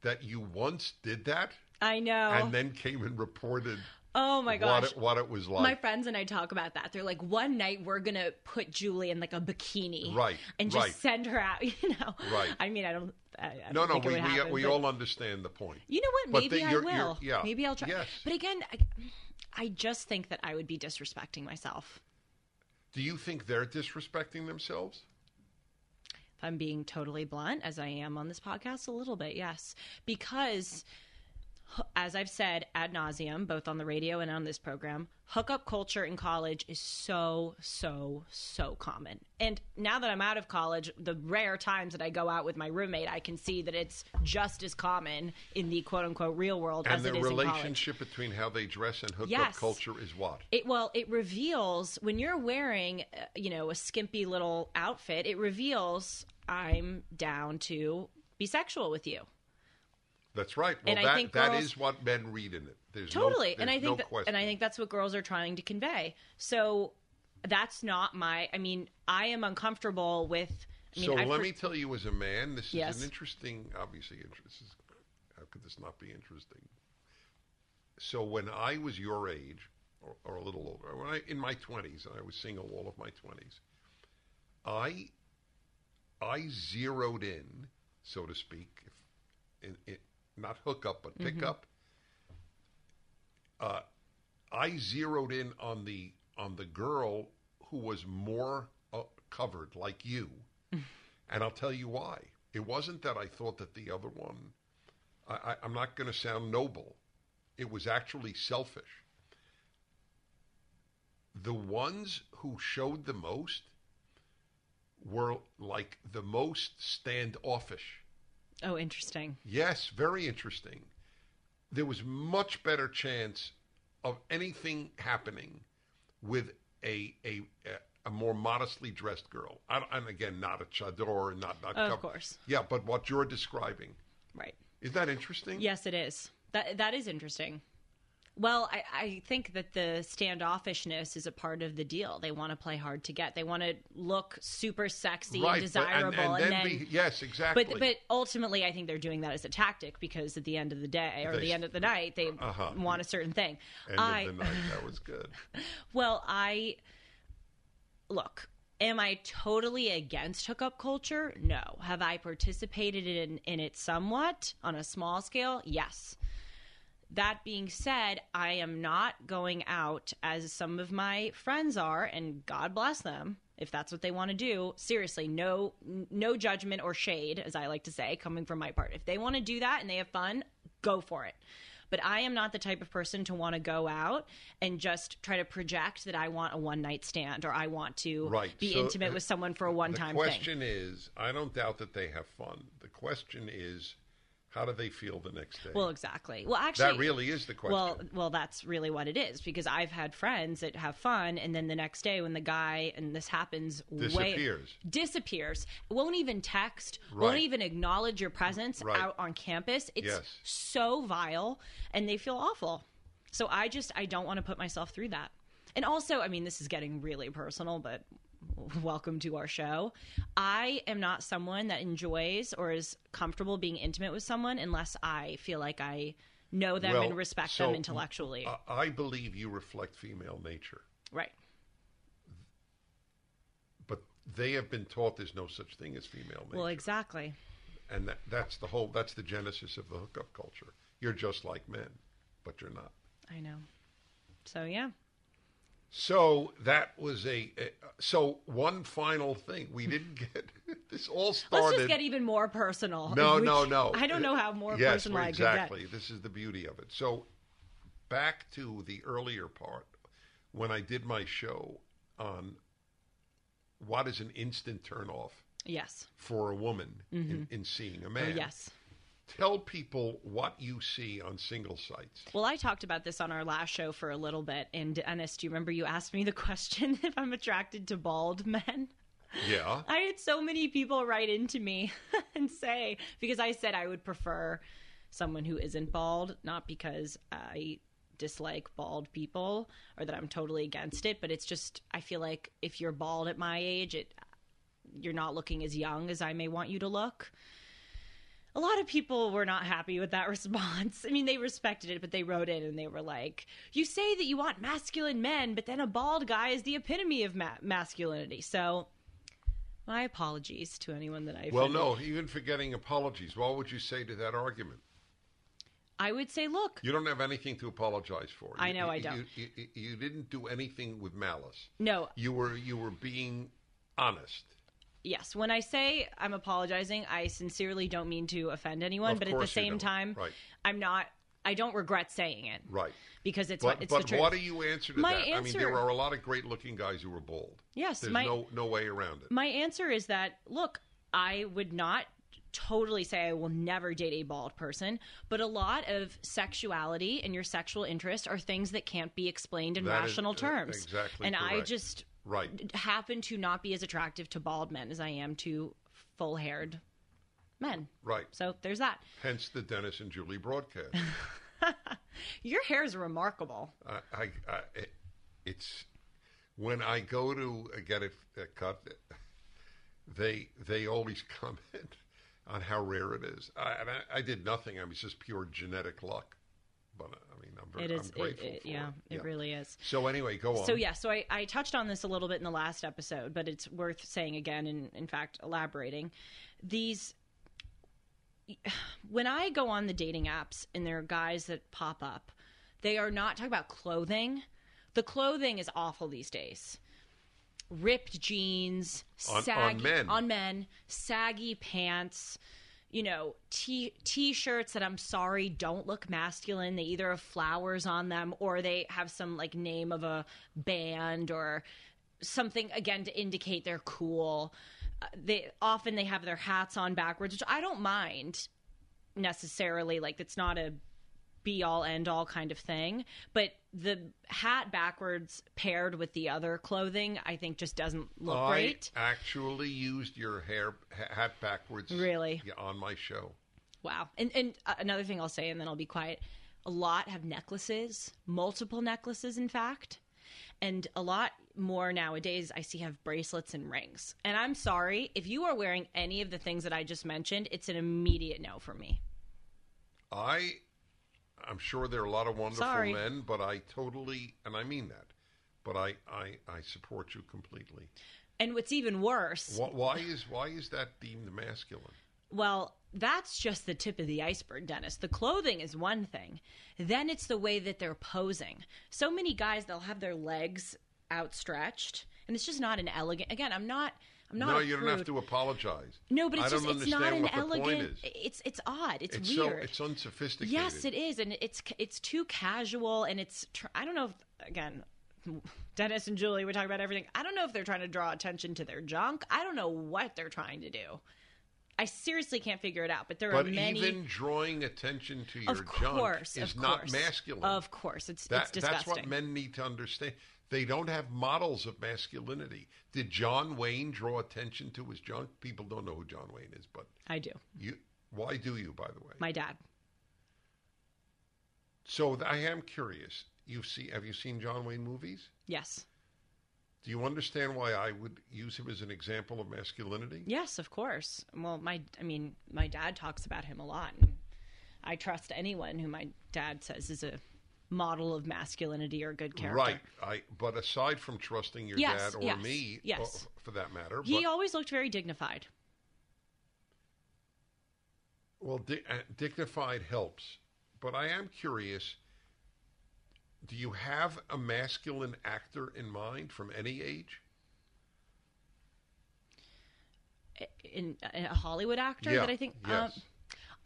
that you once did that I know. and then came and reported oh my what gosh. it, what it was like. My friends and I talk about that. They're like, one night we're gonna put Julie in like a bikini, Right, and just right. send her out. You know, Right. I mean, I don't. I, I no, no, we happen, we all understand the point. You know what? But Maybe the- I you're- you're- will. yeah. Maybe I'll try. Yes. But again, I, I just think that I would be disrespecting myself Do you think they're disrespecting themselves? if I'm being totally blunt, as I am on this podcast, a little bit, yes, because. As I've said ad nauseum, both on the radio and on this program, hookup culture in college is so, so, so common. And now that I'm out of college, the rare times that I go out with my roommate, I can see that it's just as common in the quote unquote real world And as the it is in college. relationship between how they dress and hookup Yes. culture is what? It well, it reveals when you're wearing, uh, you know, a skimpy little outfit. It reveals I'm down to be sexual with you. That's right. Well, And I think that girls- is what men read in it. There's Totally, no, and I think no that, question. and I think that's what girls are trying to convey. So that's not my. I mean, I am uncomfortable with. I mean, so I've let per- me tell you, as a man, this is Yes. an interesting, obviously. This is, how could this not be interesting? so when I was your age, or, or a little older, when I in my twenties, and I was single all of my twenties. I I zeroed in, so to speak, in, not hook up but pick up. Uh, I zeroed in on the on the girl who was more uh, covered, like you, and I'll tell you why. It wasn't that I thought that the other one. I, I, I'm not going to sound noble. It was actually selfish. The ones who showed the most were like the most standoffish. Oh, interesting. Yes, very interesting. There was much better chance of anything happening with a a a more modestly dressed girl. I, and again, not a chador, and not not. Oh, of course. Yeah, but what you're describing Right. is that interesting? Yes, it is. That that is interesting. Well, I, I think that the standoffishness is a part of the deal. They want to play hard to get. They want to look super sexy right. and but- desirable, and, and then, be, yes, exactly. But but ultimately, I think they're doing that as a tactic because at the end of the day or They- the end of the night, they Uh-huh. want a certain thing. End I of the night, that was good. well, I look. Am I totally against hookup culture? No. Have I participated in in it somewhat on a small scale? Yes. That being said, I am not going out as some of my friends are, and God bless them if that's what they want to do. Seriously, no no judgment or shade, as I like to say, coming from my part. If they want to do that and they have fun, go for it. But I am not the type of person to want to go out and just try to project that I want a one night stand or I want to Right. be So, intimate with someone for a one time thing. The question is, I don't doubt that they have fun. The question is, how do they feel the next day? Well, exactly. Well, actually, that really is the question. Well, well, that's really what it is because I've had friends that have fun, and then the next day when the guy and this happens, way- Disappears. disappears, won't even text, won't even acknowledge your presence Right. out on campus. It's Yes. so vile, and they feel awful. So I just I don't want to put myself through that. And also, I mean, this is getting really personal, but welcome to our show. I am not someone that enjoys or is comfortable being intimate with someone unless I feel like I know them Well, and respect so, them intellectually. I- I believe you reflect female nature, right. but they have been taught there's no such thing as female nature, Well, exactly. and that, that's the whole. That's the genesis of the hookup culture. You're just like men, but you're not. I know. So yeah. So that was a. a so one final thing we didn't get. this all started. Let's just get even more personal. No, we- no, no. I don't know how more yes, personal I exactly. could This is the beauty of it. So, back to the earlier part, when I did my show on what is an instant turnoff get. Yes. for a woman in, mm-hmm. in seeing a Oh, man. yes. Tell people what you see on single sites. Well, I talked about this on our last show for a little bit. And Dennis, do you remember you asked me the question if I'm attracted to bald men? Yeah. I had so many people write into me and say because I said I would prefer someone who isn't bald, not because I dislike bald people or that I'm totally against it, but it's just I feel like if you're bald at my age, it you're not looking as young as I may want you to look. A lot of people were not happy with that response. I mean, they respected it, but they wrote in and they were like, "You say that you want masculine men, but then a bald guy is the epitome of ma- masculinity." So, my apologies to anyone that I Well, no, even forgetting apologies, what would you say to that argument? I would say, look, You don't have anything to apologize for. I know you, I don't. You, you, you didn't do anything with malice. no, You were you were being honest. Yes. When I say I'm apologizing, I sincerely don't mean to offend anyone, Of but at the same time, Right. I'm not. I don't regret saying it Right. because it's But what it's but the truth. what do you answer to My that? I mean, there are a lot of great looking guys who are bald. Yes, There's my- no no way around it. My answer is that look, I would not totally say I will never date a bald person, but a lot of sexuality and your sexual interest are things that can't be explained in That is, rational uh, terms. exactly And I just right. happen to not be as attractive to bald men as I am to full-haired men. Right. So there's that. Hence the Dennis and Julie broadcast. Your hair is remarkable. I, I, I it, it's when I go to get it cut, they they always comment on how rare it is. I, I, I did nothing. I was just pure genetic luck. But uh, I mean, I'm very It is. I'm It, grateful it- for yeah, it. it really is. So anyway, go on. So yeah, so I, I touched on this a little bit in the last episode, but it's worth saying again, and in fact elaborating. These, when I go on the dating apps and there are guys that pop up, they are not talking about clothing. The clothing is awful these days. Ripped jeans, On- on saggy men. on men, saggy pants, you know, t t-shirts that I'm sorry don't look masculine. They either have flowers on them or they have some like name of a band or something again to indicate they're cool. Uh, they often they have their hats on backwards, which I don't mind necessarily. Like it's not a be all end all kind of thing, but the hat backwards paired with the other clothing, I think just doesn't look I great. actually used your hair hat backwards. Really? Yeah, on my show. Wow. And and uh, another thing I'll say, and then I'll be quiet. A lot have necklaces, multiple necklaces, in fact, and a lot more nowadays. I see have bracelets and rings. And I'm sorry if you are wearing any of the things that I just mentioned. It's an immediate no for me. I, I'm sure there are a lot of wonderful Sorry. men, but I totally, and I mean that, but I, I, I support you completely. And what's even worse, Why, why is why is that deemed masculine? Well, that's just the tip of the iceberg, Dennis. The clothing is one thing. Then it's the way that they're posing. So many guys they'll have their legs outstretched, and it's just not an elegant. Again, I'm not. I'm not. no, you don't have to apologize. No, but it's just it's not an elegant. It's it's odd. It's, It's so it's unsophisticated. Yes, it is, and it's it's too casual, and it's. I don't know if again, Dennis and Julie, we talk about everything. I don't know if they're trying to draw attention to their junk. I don't know what they're trying to do. I seriously can't figure it out. But there But are many. even drawing attention to your of course, junk is not masculine. Of course, it's That, it's disgusting. that's what men need to understand. They don't have models of masculinity. Did John Wayne draw attention to his junk? People don't know who John Wayne is, but I do. you. Why do you, by the way? My dad. so I am curious. You've see? Have you seen John Wayne movies? Yes. Do you understand why I would use him as an example of masculinity? Yes, of course. Well, my I mean, my dad talks about him a lot. And I trust anyone who my dad says is a model of masculinity or good character. Right. I. But aside from trusting your Yes, dad or yes, me, yes. uh, for that matter, He but, always looked very dignified. Well, di- uh, dignified helps, but I am curious. Do you have a masculine actor in mind from any age? in, in a Hollywood actor Yeah, that I think. yes. Um,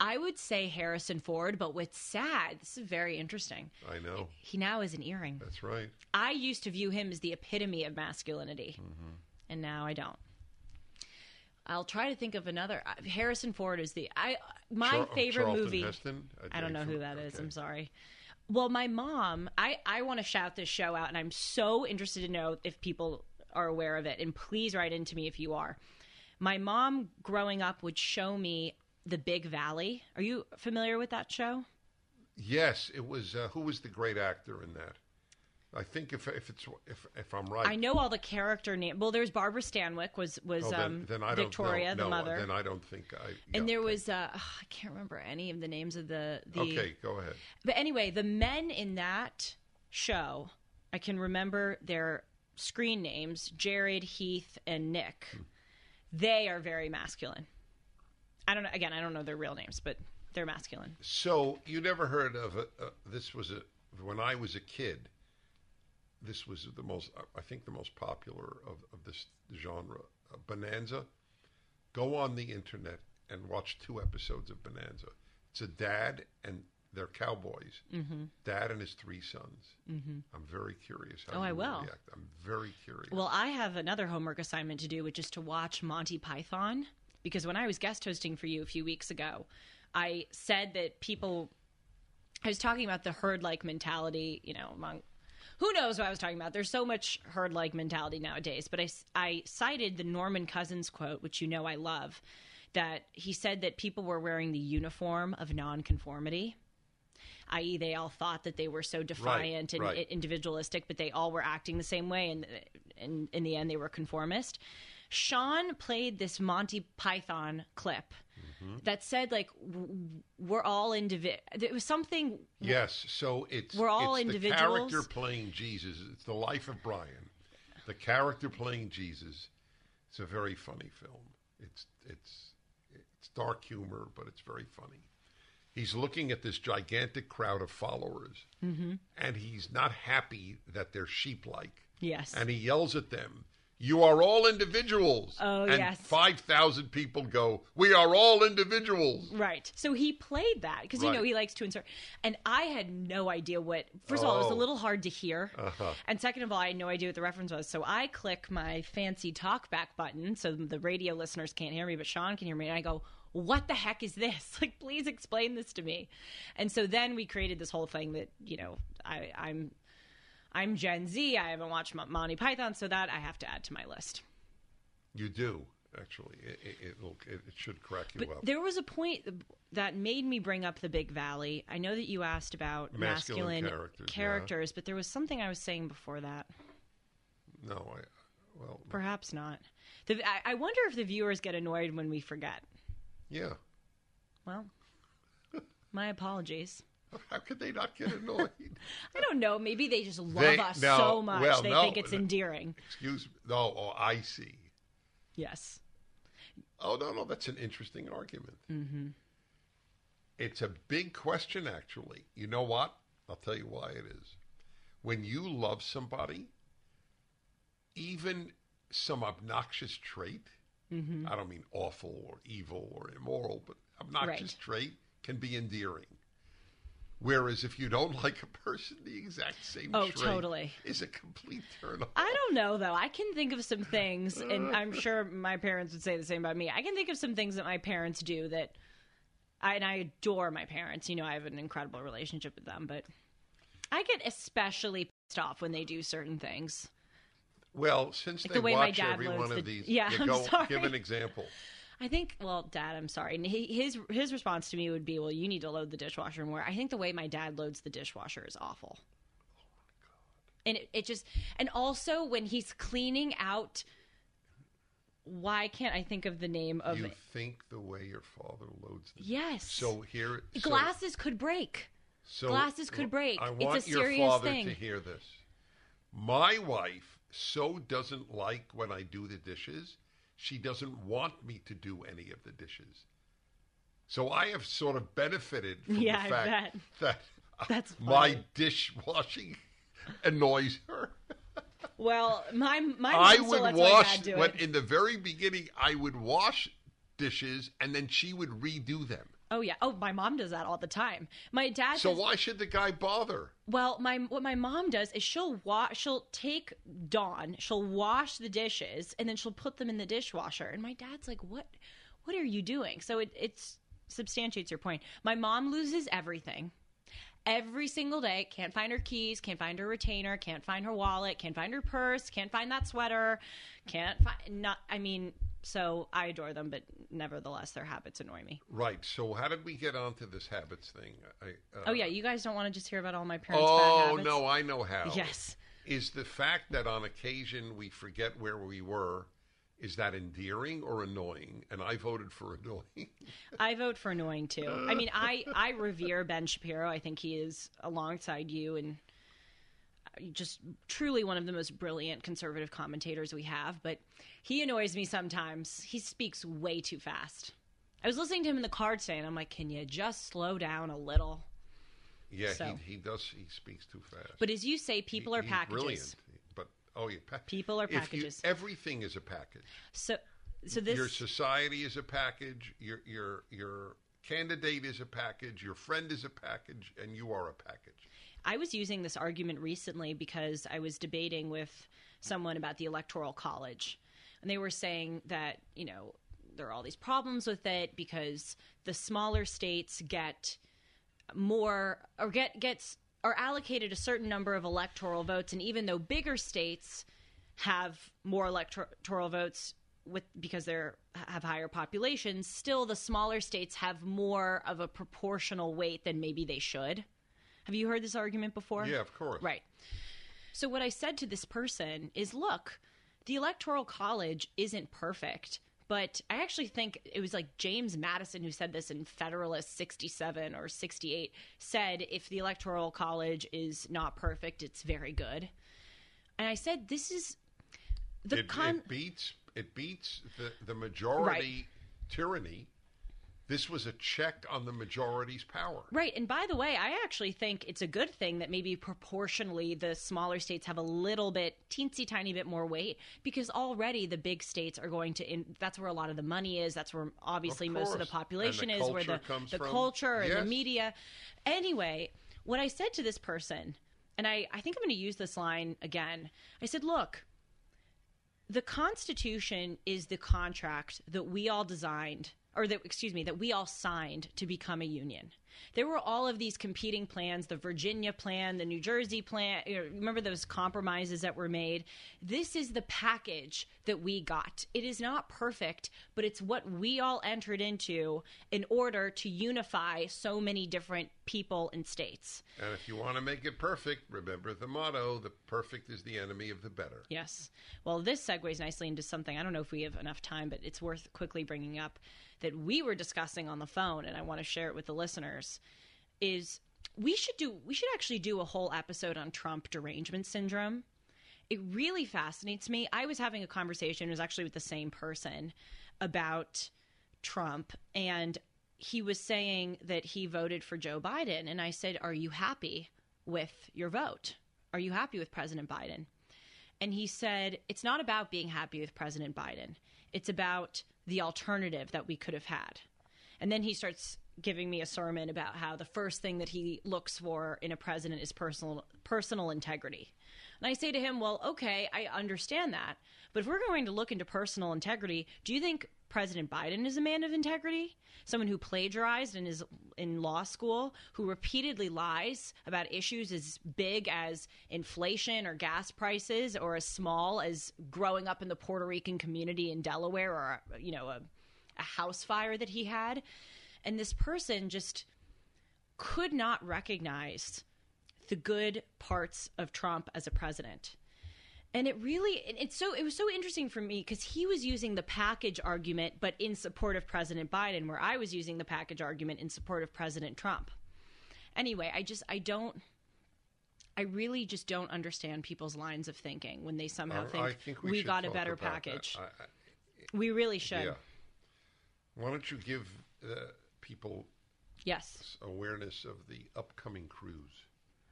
I would say Harrison Ford, but what's sad, this is very interesting. I know. He now is an earring. That's right. I used to view him as the epitome of masculinity, Mm-hmm. and now I don't. I'll try to think of another. uh, Harrison Ford is the I my Char- favorite Charlton movie. Heston? Uh, I don't know who that is. okay. I'm sorry. Well, my mom, I I want to shout this show out, and I'm so interested to know if people are aware of it. And please write into me if you are. My mom, growing up, would show me the Big Valley. Are you familiar with that show? Yes, it was. Uh, who was the great actor in that? I think if if it's if if I'm right, I know all the character name. Well, there's Barbara Stanwyck was was Oh, then, um, then I don't Victoria, know. the no, mother, Then I don't think I. and there okay. was uh, ugh, I can't remember any of the names of the the. Okay, go ahead. But anyway, the men in that show, I can remember their screen names: Jared, Heath, and Nick. They are very masculine. I don't know. Again, I don't know their real names, but they're masculine. So you never heard of a, uh, this? Was a when I was a kid. This was the most, I think, the most popular of, of this genre. Uh, Bonanza. Go on the internet and watch two episodes of Bonanza. It's a dad and they're cowboys. Mm-hmm. Dad and his three sons. Mm-hmm. I'm very curious. How Oh, I will. React. I'm very curious. Well, I have another homework assignment to do, which is to watch Monty Python. Because when I was guest hosting for you a few weeks ago, I said that people. I was talking about the herd like mentality, you know, among. Who knows what I was talking about? There's so much herd like mentality nowadays. But I, I cited the Norman Cousins quote, which you know I love, that he said that people were wearing the uniform of nonconformity i.e., they all thought that they were so defiant and right. individualistic, but they all were acting the same way, and, and in the end, they were conformist. Sean played this Monty Python clip that said like w- we're all individual. It was something. Yes, so it's We're all it's individuals. The character playing Jesus. It's the life of Brian. The character playing Jesus. It's a very funny film. It's it's it's dark humor, but it's very funny. He's looking at this gigantic crowd of followers, Mm-hmm. and he's not happy that they're sheep-like. Yes. and he yells at them. You are all individuals. Oh, and yes. 5,000 people go, We are all individuals. Right. So he played that because you know he likes to insert. And I had no idea what. First of all, it was a Oh. little hard to hear, Uh-huh. and second of all, I had no idea what the reference was. So I click my fancy talkback button so the radio listeners can't hear me, but Sean can hear me, and I go. What the heck is this? Like, please explain this to me. And so then we created this whole thing that you know I, I'm I'm Gen Z. I haven't watched Monty Python, so that I have to add to my list. You do, actually. It, it, it, it should crack you But up. there was a point that made me bring up the Big Valley. I know that you asked about Masculine masculine, characters, yeah. but there was something I was saying before that. No, I, well, Perhaps not. The, I, I wonder if the viewers get annoyed when we forget. yeah. Well, my apologies. How could they not get annoyed? I don't know. Maybe they just love They- us no, so much well, they no, think it's no. endearing. Excuse me. No, oh, I see. Yes. Oh, no, no, that's an interesting argument. Mm-hmm. It's a big question, actually. You know what? I'll tell you why it is. When you love somebody, even some obnoxious trait, I don't mean awful or evil or immoral, but obnoxious Right. trait can be endearing. Whereas if you don't like a person, the exact same Oh, totally. is a complete turn off. I don't know though. I can think of some things, and I'm sure my parents would say the same about me. I can think of some things that my parents do that, I, and I adore my parents. You know, I have an incredible relationship with them, but I get especially pissed off when they do certain things. Well, since Like they the way my watch dad every one of the- these, Yeah, you I'm go sorry. give an example. I think, well, Dad, I'm sorry. He, his his response to me would be, "Well, you need to load the dishwasher more." I think the way my dad loads the dishwasher is awful. Oh, and it, it just, and also when he's cleaning out, why can't I think of the name of You it? think the way your father loads the Yes. So here, so, Glasses could break. so glasses could break. I It's a want your serious father thing. to hear this. My wife so doesn't like when I do the dishes. She doesn't want me to do any of the dishes. So I have sort of benefited from Yeah, the fact that That's my dishwashing annoys her. Well, my my I still would lets wash my dad do when it. in the very beginning. I would wash dishes and then she would redo them. Oh yeah. Oh, my mom does that all the time. My dad. So says- why should the guy bother? Well, my what my mom does is she'll wash. She'll take Dawn. She'll wash the dishes and then she'll put them in the dishwasher. And my dad's like, "What? What are you doing?" So it it's substantiates your point. My mom loses everything. Every single day, can't find her keys, can't find her retainer, can't find her wallet, can't find her purse, can't find that sweater, can't find not. I mean, so I adore them, but nevertheless, their habits annoy me. Right. So how did we get onto this habits thing? I, uh, Oh yeah, you guys don't want to just hear about all my parents' bad Oh no, I know how. Yes. Is the fact that on occasion we forget where we were, is that endearing or annoying? And I voted for annoying. I vote for annoying too. I mean, I I revere Ben Shapiro. I think he is alongside you and uh, just truly one of the most brilliant conservative commentators we have. But he annoys me sometimes. He speaks way too fast. I was listening to him in the car today, and I'm like, "Can you just slow down a little?" yeah, So. he, he does. He speaks too fast. But as you say, people He- are packages. Brilliant. Oh yeah, pa- People are if you- packages. everything is a package. So, so this your society is a package. Your your your candidate is a package. Your friend is a package, and you are a package. I was using this argument recently because I was debating with someone about the electoral college. And they were saying that, you know, there are all these problems with it because the smaller states get more or get gets are allocated a certain number of electoral votes and even though bigger states have more electoral votes with because they're have higher populations, still the smaller states have more of a proportional weight than maybe they should. Have you heard this argument before? Yeah, of course. Right. So what I said to this person is, look, the electoral college isn't perfect, But I actually think it was like James Madison who said this in Federalist 67 or 68 said if the Electoral College is not perfect, it's very good. And I said, this is the It, con. it beats it beats the the majority tyranny. This was a check on the majority's power. Right. And by the way, I actually think it's a good thing that maybe proportionally the smaller states have a little bit, teensy tiny bit more weight because already the big states are going to, in, that's where a lot of the money is. That's where obviously Of most of the population the is, where the, the from. culture and Yes. the media. Anyway, what I said to this person, and I, I think I'm going to use this line again, I said, look, the Constitution is the contract that we all designed, or that, excuse me, that we all signed to become a union. There were all of these competing plans the Virginia plan, the New Jersey plan. You know, remember those compromises that were made? This is the package that we got. It is not perfect, but it's what we all entered into in order to unify so many different people and states. And if you want to make it perfect, remember the motto: "The perfect is the enemy of the better." Yes. Well, this segues nicely into something. I don't know if we have enough time, but it's worth quickly bringing up that we were discussing on the phone, and I want to share it with the listeners. Is we should do we should actually do a whole episode on Trump derangement syndrome. It really fascinates me. I was having a conversation, it was actually with the same person about Trump, and he was saying that he voted for Joe Biden. And I said, Are you happy with your vote? Are you happy with President Biden? And he said, It's not about being happy with President Biden. It's about the alternative that we could have had. And then he starts giving me a sermon about how the first thing that he looks for in a president is personal personal integrity. And I say to him, "Well, okay, I understand that. But if we're going to look into personal integrity, do you think President Biden is a man of integrity? Someone who plagiarized and is in law school, who repeatedly lies about issues as big as inflation or gas prices or as small as growing up in the Puerto Rican community in Delaware or you know, a a house fire that he had. And this person just could not recognize the good parts of Trump as a president. And it really it's so it was so interesting for me because he was using the package argument but in support of President Biden where I was using the package argument in support of President Trump. Anyway, I just I don't I really just don't understand people's lines of thinking when they somehow I- think, I think we, we got a better package. I- I- we really should. yeah. Why don't you give uh, people Yes. awareness of the upcoming cruise?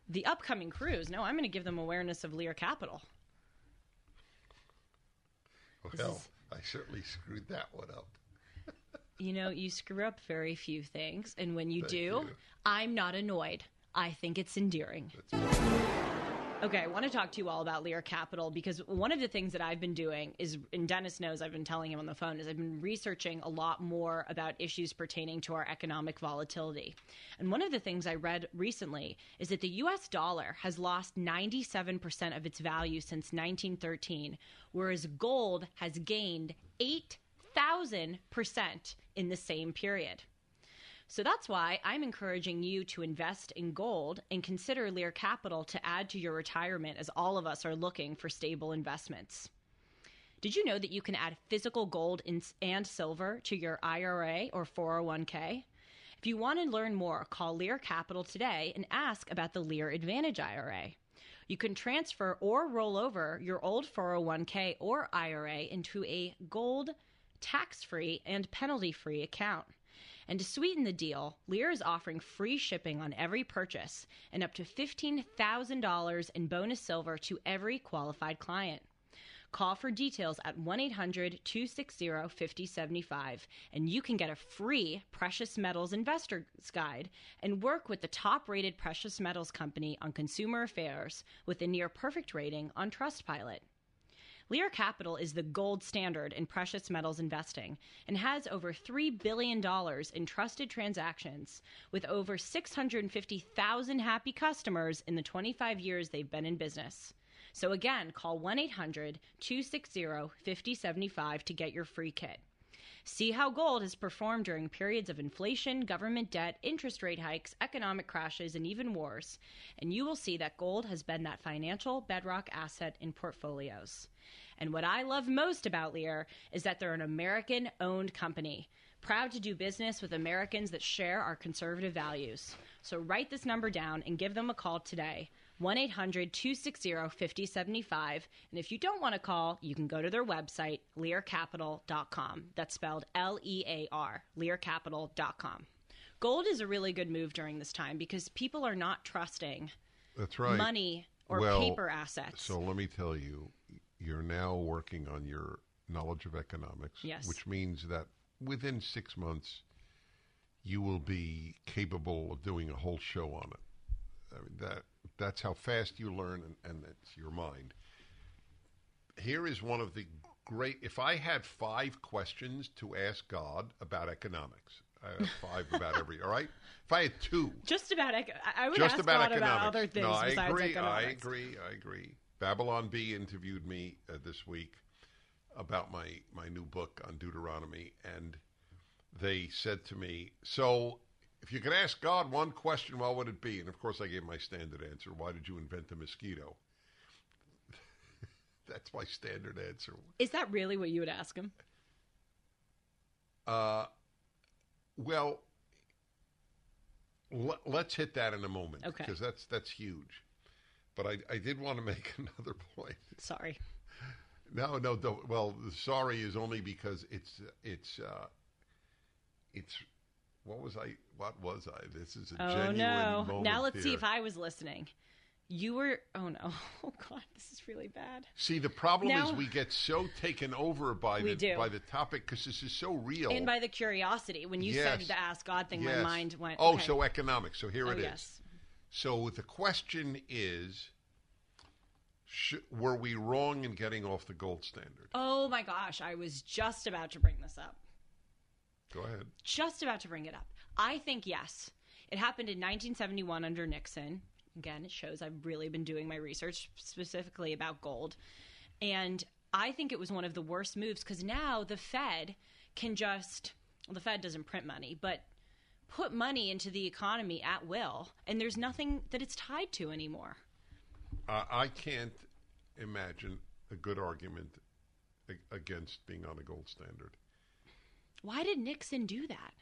The upcoming cruise. No, I'm going to give them awareness of Lear Capital. Well, I certainly screwed that one up. You know, you screw up very few things, and when you Thank do, you. I'm not annoyed. I think it's endearing. Okay, I want to talk to you all about Lear Capital because one of the things that I've been doing is, and Dennis knows I've been telling him on the phone, is I've been researching a lot more about issues pertaining to our economic volatility. And one of the things I read recently is that the US dollar has lost 97% of its value since 1913, whereas gold has gained 8,000% in the same period. So that's why I'm encouraging you to invest in gold and consider Lear Capital to add to your retirement as all of us are looking for stable investments. Did you know that you can add physical gold and silver to your IRA or 401k? If you want to learn more, call Lear Capital today and ask about the Lear Advantage IRA. You can transfer or roll over your old 401k or IRA into a gold tax free and penalty free account. And to sweeten the deal, Lear is offering free shipping on every purchase and up to $15,000 in bonus silver to every qualified client. Call for details at 1 800 260 5075, and you can get a free precious metals investor's guide and work with the top rated precious metals company on consumer affairs with a near perfect rating on Trustpilot. Lear Capital is the gold standard in precious metals investing and has over $3 billion in trusted transactions with over 650,000 happy customers in the 25 years they've been in business. So again, call 1 800 260 5075 to get your free kit. See how gold has performed during periods of inflation, government debt, interest rate hikes, economic crashes, and even wars. And you will see that gold has been that financial bedrock asset in portfolios. And what I love most about Lear is that they're an American owned company, proud to do business with Americans that share our conservative values. So write this number down and give them a call today 1 800 260 5075. And if you don't want to call, you can go to their website, learcapital.com. That's spelled L E A R, learcapital.com. Gold is a really good move during this time because people are not trusting That's right. money or Well, paper assets. So let me tell you, you're now working on your knowledge of economics, Yes. which means that within six months you will be capable of doing a whole show on it. I mean, that that's how fast you learn, and, and it's your mind. Here is one of the great. If I had five questions to ask God about economics, I have five about every. All right. If I had two, just about, ec- I would just ask about God economics. about other things no, I besides agree. I agree. I agree. Babylon Bee interviewed me uh, this week about my my new book on Deuteronomy, and they said to me, "So, if you could ask God one question, what would it be?" And of course, I gave my standard answer: "Why did you invent the mosquito?" That's my standard answer. Is that really what you would ask him? Uh, Well, l- let's hit that in a moment Okay. because that's that's huge. But I, I did want to make another point. Sorry. No, no. Don't, well, sorry is only because it's it's uh, it's. What was I? What was I? This is a oh, genuine. Oh no! Now let's see if I was listening. You were. Oh no! Oh god, this is really bad. See, the problem Now- is we get so taken over by the do. by the topic because this is so real. And by the curiosity, when you Yes. said the ask God thing, my mind went. Oh, okay. so economics. So here Oh, it is. yes. So the question is, sh- were we wrong in getting off the gold standard? Oh my gosh! I was just about to bring this up. Go ahead. just about to bring it up. I think yes. It happened in 1971 under Nixon. Again, it shows I've really been doing my research specifically about gold. And I think it was one of the worst moves because now the Fed can just, well, the Fed doesn't print money, but put money into the economy at will. And there's nothing that it's tied to anymore. Uh, I can't imagine a good argument against being on a gold standard Why did Nixon do that?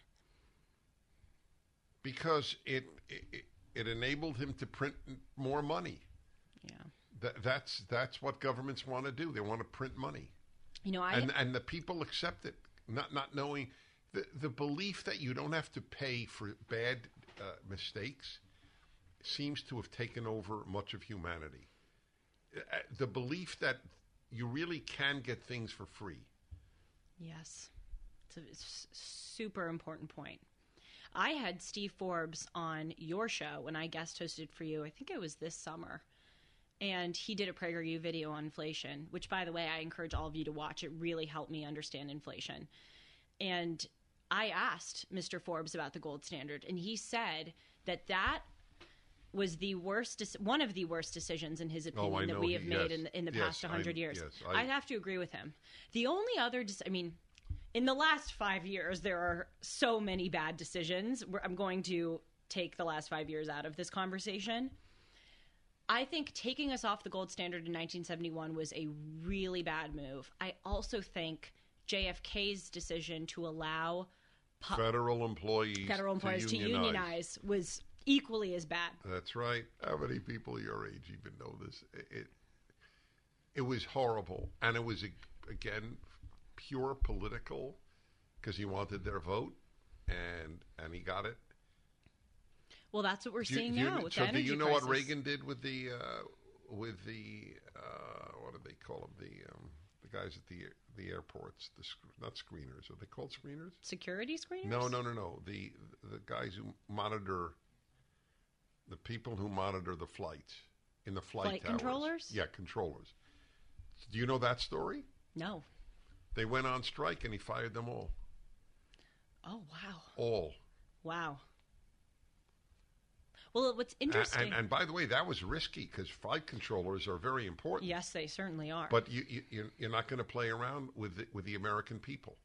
because it it, it enabled him to print more money. Yeah. That, that's that's what governments want to do. They want to print money. You know, I. and and the people accept it, not not knowing the the belief that you don't have to pay for bad uh, mistakes seems to have taken over much of humanity. Uh, The belief that you really can get things for free. Yes. It's a s- super important point. I had Steve Forbes on your show when I guest hosted for you. I think it was this summer. And he did a PragerU video on inflation, which, by the way, I encourage all of you to watch. It really helped me understand inflation. And I asked Mr. Forbes about the gold standard, and he said that that was the worst, one of the worst decisions in his oh, opinion Oh, that we he- have made yes. in the, in the Yes, past 100 I- years. yes, I- I have to agree with him. The only other, dis- I mean, in the last five years, there are so many bad decisions. I'm going to take the last five years out of this conversation. I think taking us off the gold standard in 1971 was a really bad move. I also think JFK's decision to allow Federal employees, federal employees to unionize. unionize was equally as bad. That's right. How many people your age even know this? It it, it was horrible, and it was again pure political because he wanted their vote, and and he got it. Well, that's what we're Do seeing do you- now with so the do you know crisis. what Reagan did with the uh, with the uh, what do they call them? The um, the guys at the the airports, the not screeners. Are they called screeners? Security screeners? No, no, no, no. The the guys who monitor the people who monitor the flights in the flight Flight controllers? Yeah, controllers. Do you know that story? No. They went on strike and he fired them all. Oh, wow. All. Wow. Well, what's interesting. And, and by the way, that was risky because flight controllers are very important. yes, they certainly are. But you, you you're- you're not going to play around with the, with the American people.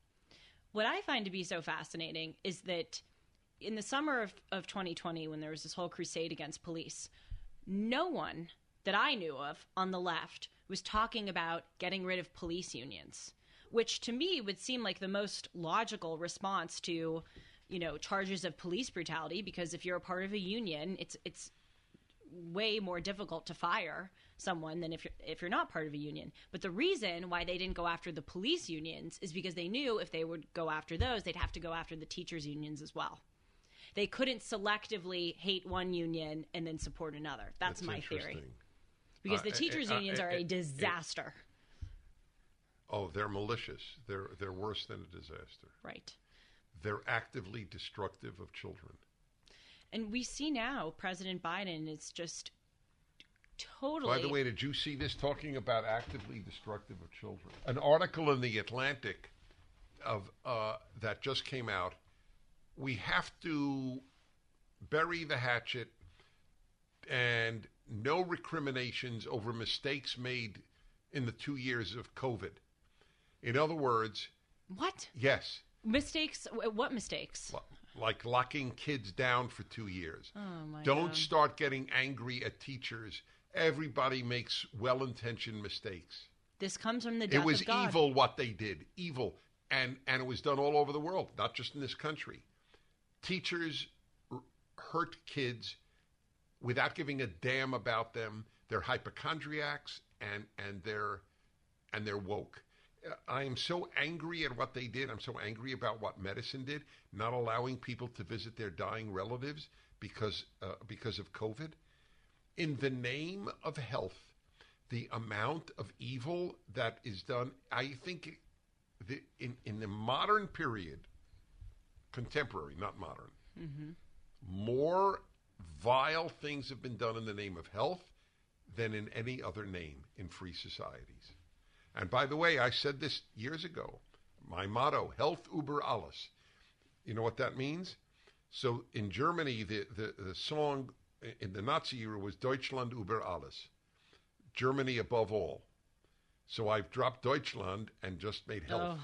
what I find to be so fascinating is that in the summer of, of 2020, when there was this whole crusade against police, no one that I knew of on the left was talking about getting rid of police unions, which to me would seem like the most logical response to, you know, charges of police brutality. Because if you're a part of a union, it's it's way more difficult to fire someone than if you're, if you're not part of a union. But the reason why they didn't go after the police unions is because they knew if they would go after those, they'd have to go after the teachers unions as well. They couldn't selectively hate one union and then support another. That's, my theory. Because Uh, the teachers uh, uh, unions uh, are a disaster. Oh, they're malicious. They're they're worse than a disaster. Right. They're actively destructive of children. And we see now President Biden is just totally By the way, did you see this talking about actively destructive of children? An article in the Atlantic of uh, that just came out. We have to bury the hatchet and no recriminations over mistakes made in the two years of COVID. In other words, what? yes, Mistakes what mistakes? like locking kids down for two years. Oh my Don't God. start getting angry at teachers. Everybody makes well intentioned mistakes. This comes from the death It was of God. evil what they did. Evil. And and it was done all over the world, not just in this country. Teachers r- hurt kids without giving a damn about them. They're hypochondriacs and and they're and they're woke. I am so angry at what they did. I'm so angry about what medicine did, not allowing people to visit their dying relatives because uh, because of COVID. In the name of health, the amount of evil that is done, I think, the, in in the modern period, contemporary, not modern, more vile things have been done in the name of health than in any other name in free societies. And by the way, I said this years ago. My motto, health über alles. You know what that means? So in Germany, the, the, the song in the Nazi era was Deutschland über alles. Germany above all. So I've dropped Deutschland and just made health. Oh.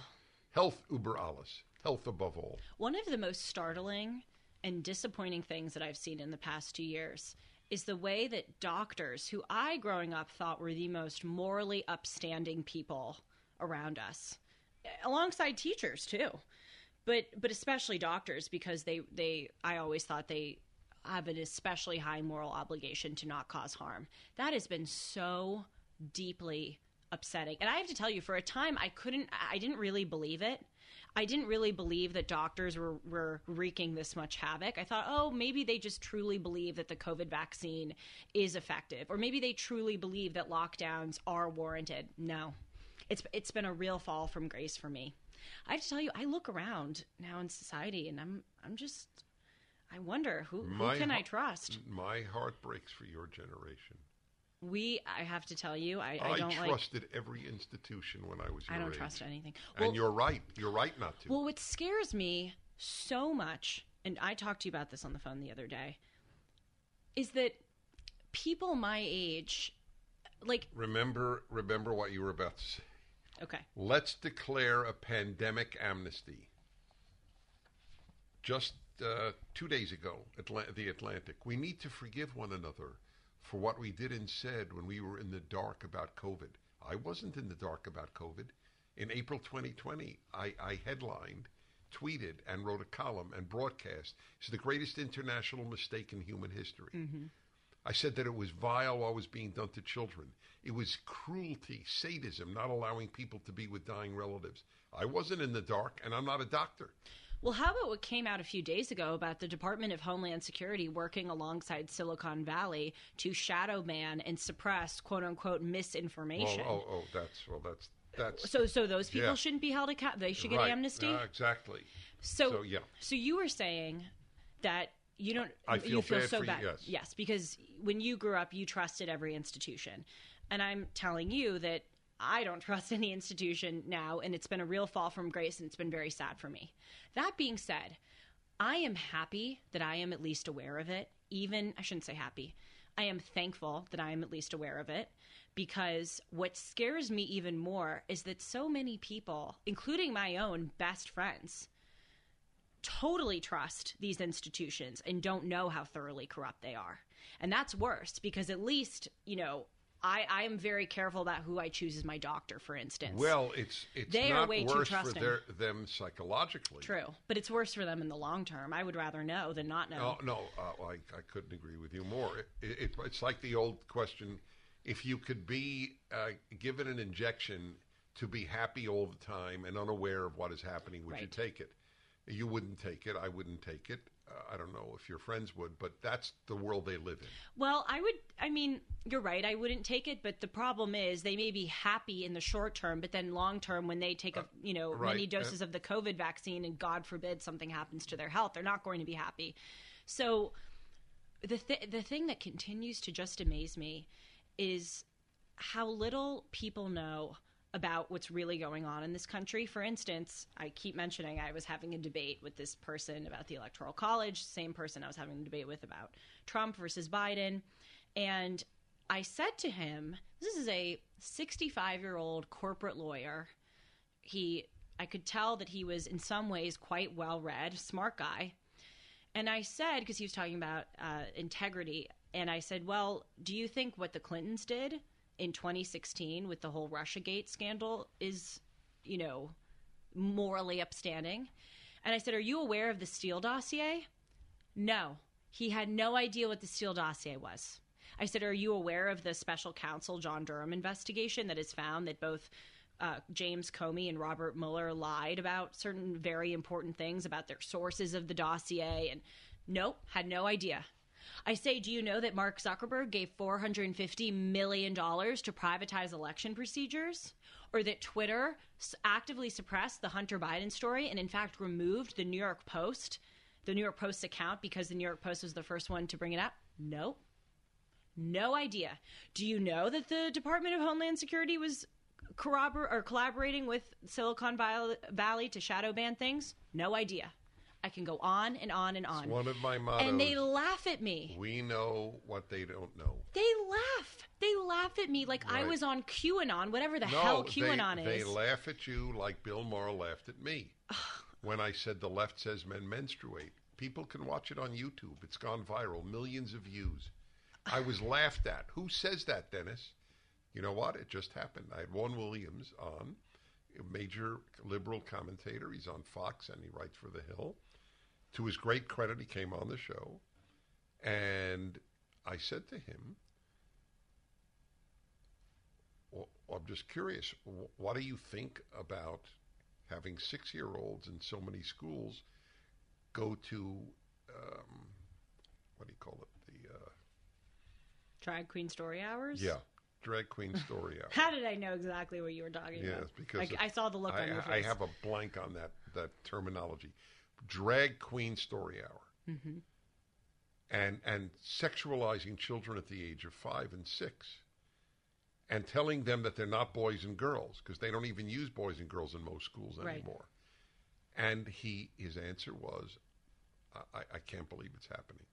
Health über alles. Health above all. One of the most startling and disappointing things that I've seen in the past two years is the way that doctors, who I growing up thought were the most morally upstanding people around us, alongside teachers too, but but especially doctors because they they I always thought they have an especially high moral obligation to not cause harm. That has been so deeply upsetting. And I have to tell you, for a time, I couldn't, I didn't really believe it. I didn't really believe that doctors were, were wreaking this much havoc. I thought, oh, maybe they just truly believe that the COVID vaccine is effective, or maybe they truly believe that lockdowns are warranted. No, it's it's been a real fall from grace for me. I have to tell you, I look around now in society, and I'm I'm just, I wonder who who My can I trust. My heart breaks for your generation. We, I have to tell you, I, I, I don't like. trusted every institution when I was I don't age. trust anything. And you're right. You're right not to. Well, what scares me so much, and I talked to you about this on the phone the other day, is that people my age, like, remember, remember what you were about to say. okay, Let's declare a pandemic amnesty. Just uh, two days ago, Atla- the Atlantic. We need to forgive one another for what we did and said when we were in the dark about COVID. I wasn't in the dark about COVID. In April 2020, I, I headlined, tweeted, and wrote a column and broadcast. It's the greatest international mistake in human history. Mm-hmm. I said that it was vile what was being done to children. It was cruelty, sadism, not allowing people to be with dying relatives. I wasn't in the dark, and I'm not a doctor. Well, how about what came out a few days ago about the Department of Homeland Security working alongside Silicon Valley to shadow ban and suppress "quote unquote" misinformation? oh, oh, that's well, that's that's So, so those people Yeah. shouldn't be held accountable. They should get right. amnesty. Exactly. So, So, yeah. So you were saying that you don't. I feel you feel bad so for you, bad. yes. because when you grew up, you trusted every institution, and I'm telling you that I don't trust any institution now, and it's been a real fall from grace, and it's been very sad for me. That being said, I am happy that I am at least aware of it. Even I shouldn't say happy. I am thankful that I am at least aware of it because what scares me even more is that so many people, including my own best friends, totally trust these institutions and don't know how thoroughly corrupt they are. And that's worse because at least, you know, I, I am very careful about who I choose as my doctor, for instance. Well, it's it's They are not way too worse for their, them psychologically. True, but it's worse for them in the long term. I would rather know than not know. No, no, uh, I, I couldn't agree with you more. It, it, it's like the old question: if you could be uh, given an injection to be happy all the time and unaware of what is happening, would you take it? You wouldn't take it. I wouldn't take it. Uh, I don't know if your friends would, but that's the world they live in. Well, I would. I mean, you're right. I wouldn't take it, but the problem is they may be happy in the short term, but then long term, when they take a you know right. many doses of the COVID vaccine, and God forbid something happens to their health, they're not going to be happy. So, the th- the thing that continues to just amaze me is how little people know about what's really going on in this country. For instance, I keep mentioning I was having a debate with this person about the Electoral College, same person I was having a debate with about Trump versus Biden. And I said to him, this is a 65 year old corporate lawyer. He, I could tell that he was in some ways quite well read, smart guy. And I said, because he was talking about uh, integrity, and I said, well, do you think what the Clintons did in 2016 with the whole Russiagate scandal is, you know, morally upstanding? And I said, are you aware of the Steele dossier? No. He had no idea what the Steele dossier was. I said, Are you aware of the special counsel John Durham investigation that has found that both uh, James Comey and Robert Mueller lied about certain very important things about their sources of the dossier? And nope, had no idea. I say, do you know that Mark Zuckerberg gave $450 million to privatize election procedures? Or that Twitter actively suppressed the Hunter Biden story and, in fact, removed the New York Post, the New York Post's account because the New York Post was the first one to bring it up? Nope. No idea. Do you know that the Department of Homeland Security was corrobor- or collaborating with Silicon Valley to shadow ban things? No idea. I can go on and on and on. one of my mottos. And they laugh at me. We know what they don't know. They laugh. They laugh at me like I was on QAnon, whatever the No, hell QAnon they is. They laugh at you like Bill Maher laughed at me when I said the left says men menstruate. People can watch it on YouTube. It's gone viral, millions of views. I was laughed at. Who says that, Dennis? You know what? It just happened. I had Juan Williams on, a major liberal commentator. He's on Fox and he writes for The Hill. To his great credit, he came on the show, and I said to him, well, I'm just curious. What do you think about having six-year-olds in so many schools go to um, what do you call it? The uh, Drag Queen Story Hours? yeah, drag queen story hour. How did I know exactly what you were talking Yes, about? because Like, I saw the look I, on your face. I have a blank on that that terminology. Drag queen story hour, mm-hmm. and and sexualizing children at the age of five and six, and telling them that they're not boys and girls because they don't even use boys and girls in most schools Right. anymore. And he his answer was, I, I- I can't believe it's happening.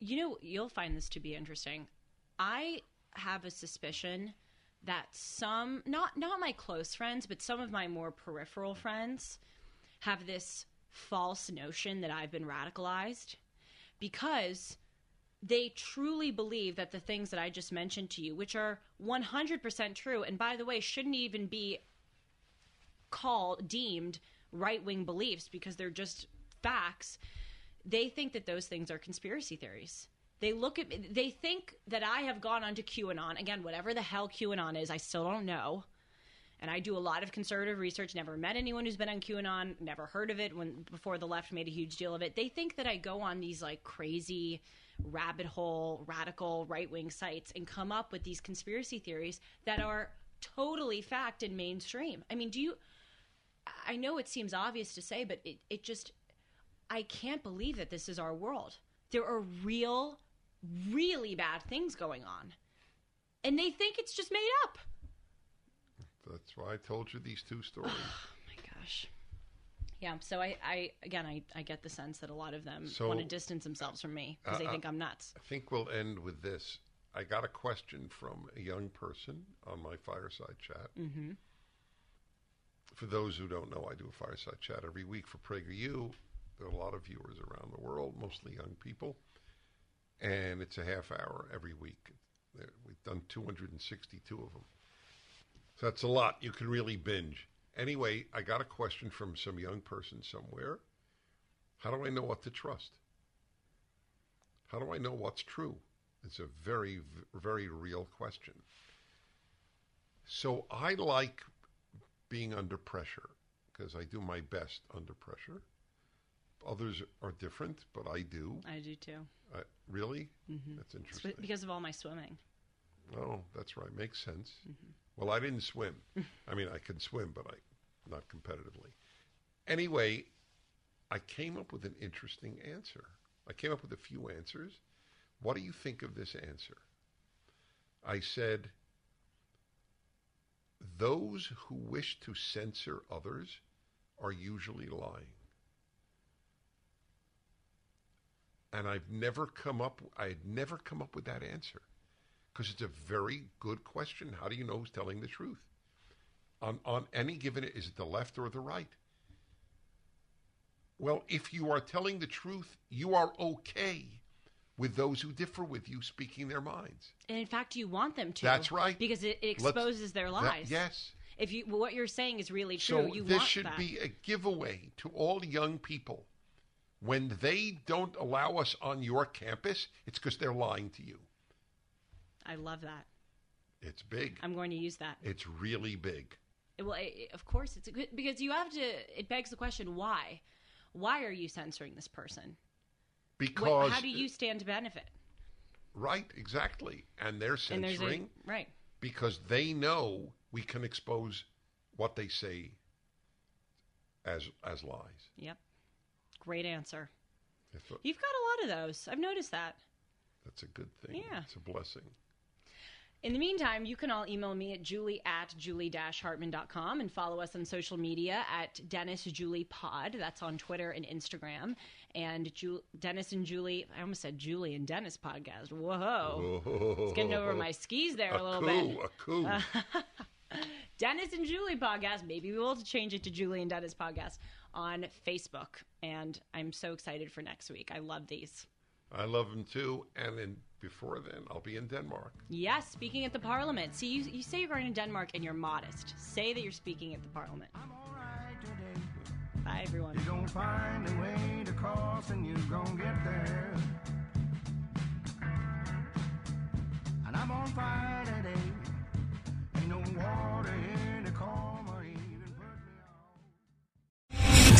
You know, you'll find this to be interesting. I have a suspicion that some not not my close friends, but some of my more peripheral friends have this false notion that I've been radicalized because they truly believe that the things that I just mentioned to you, which are 100% true, and by the way, shouldn't even be called deemed right wing beliefs because they're just facts. They think that those things are conspiracy theories. They look at me, they think that I have gone onto QAnon. Again, whatever the hell QAnon is, I still don't know. And I do a lot of conservative research, never met anyone who's been on QAnon, never heard of it when before the left made a huge deal of it. They think that I go on these like crazy rabbit hole radical right-wing sites and come up with these conspiracy theories that are totally fact and mainstream. I mean, do you I know it seems obvious to say, but it, it just, I can't believe that this is our world. There are real, really bad things going on. And they think it's just made up. That's why I told you these two stories. Oh my gosh. Yeah, so I, I again, I, I get the sense that a lot of them So- want to distance themselves from me because they Uh, think I'm nuts. I think we'll end with this. I got a question from a young person on my fireside chat. Mm-hmm. For those who don't know, I do a fireside chat every week for PragerU. There are a lot of viewers around the world, mostly young people, and it's a half hour every week. We've done 262 of them. So that's a lot. You can really binge. Anyway, I got a question from some young person somewhere. How do I know what to trust? How do I know what's true? It's a very, very real question. So I like being under pressure because I do my best under pressure. Others are different, but I do. I do too. Uh, really? Mm-hmm. That's interesting. because of all my swimming. Oh, that's right. Makes sense. Well, I didn't swim. I mean, I can swim, but I not competitively. Anyway, I came up with an interesting answer. I came up with a few answers. What do you think of this answer? I said, those who wish to censor others are usually lying. And I've never come up I had never come up with that answer because it's a very good question. How do you know who's telling the truth? On on any given is it the left or the right? Well, if you are telling the truth, you are okay with those who differ with you speaking their minds. And in fact, you want them to. That's right. Because it, it Let's- exposes their that- lies. yes. If you what you're saying is really true, So you this should that. be a giveaway to all young people. When they don't allow us on your campus, it's because they're lying to you. I love that. It's big. I'm going to use that. It's really big. Well, i i- of course, it's a good because you have to. It begs the question: Why? Why are you censoring this person? What- Because how do you stand to benefit? right, exactly. And they're And a censoring right. because they know we can expose what they say as as lies. Yep. Great answer. If- You've got a lot of those. I've noticed that. That's a good thing. Yeah. It's a blessing. In the meantime, you can all email me at julie at julie-hartman.com and follow us on social media at Dennis Julie Pod. That's on Twitter and Instagram. And Ju- Dennis and Julie, I almost said Julie and Dennis podcast. Whoa. It's getting over my skis there a, A little coup, bit. a coup. Dennis and Julie podcast. Maybe we will change it to Julie and Dennis podcast on Facebook. And I'm so excited for next week. I love these. I love them too. And then before then, I'll be in Denmark. Yes, speaking at the Parliament. See, you, you say you're going to Denmark and you're modest. Say that you're speaking at the Parliament. I'm alright today. Bye, everyone. You're gonna find a way to cross and you're gonna get there. And I'm on fire today. Ain't no water here to calm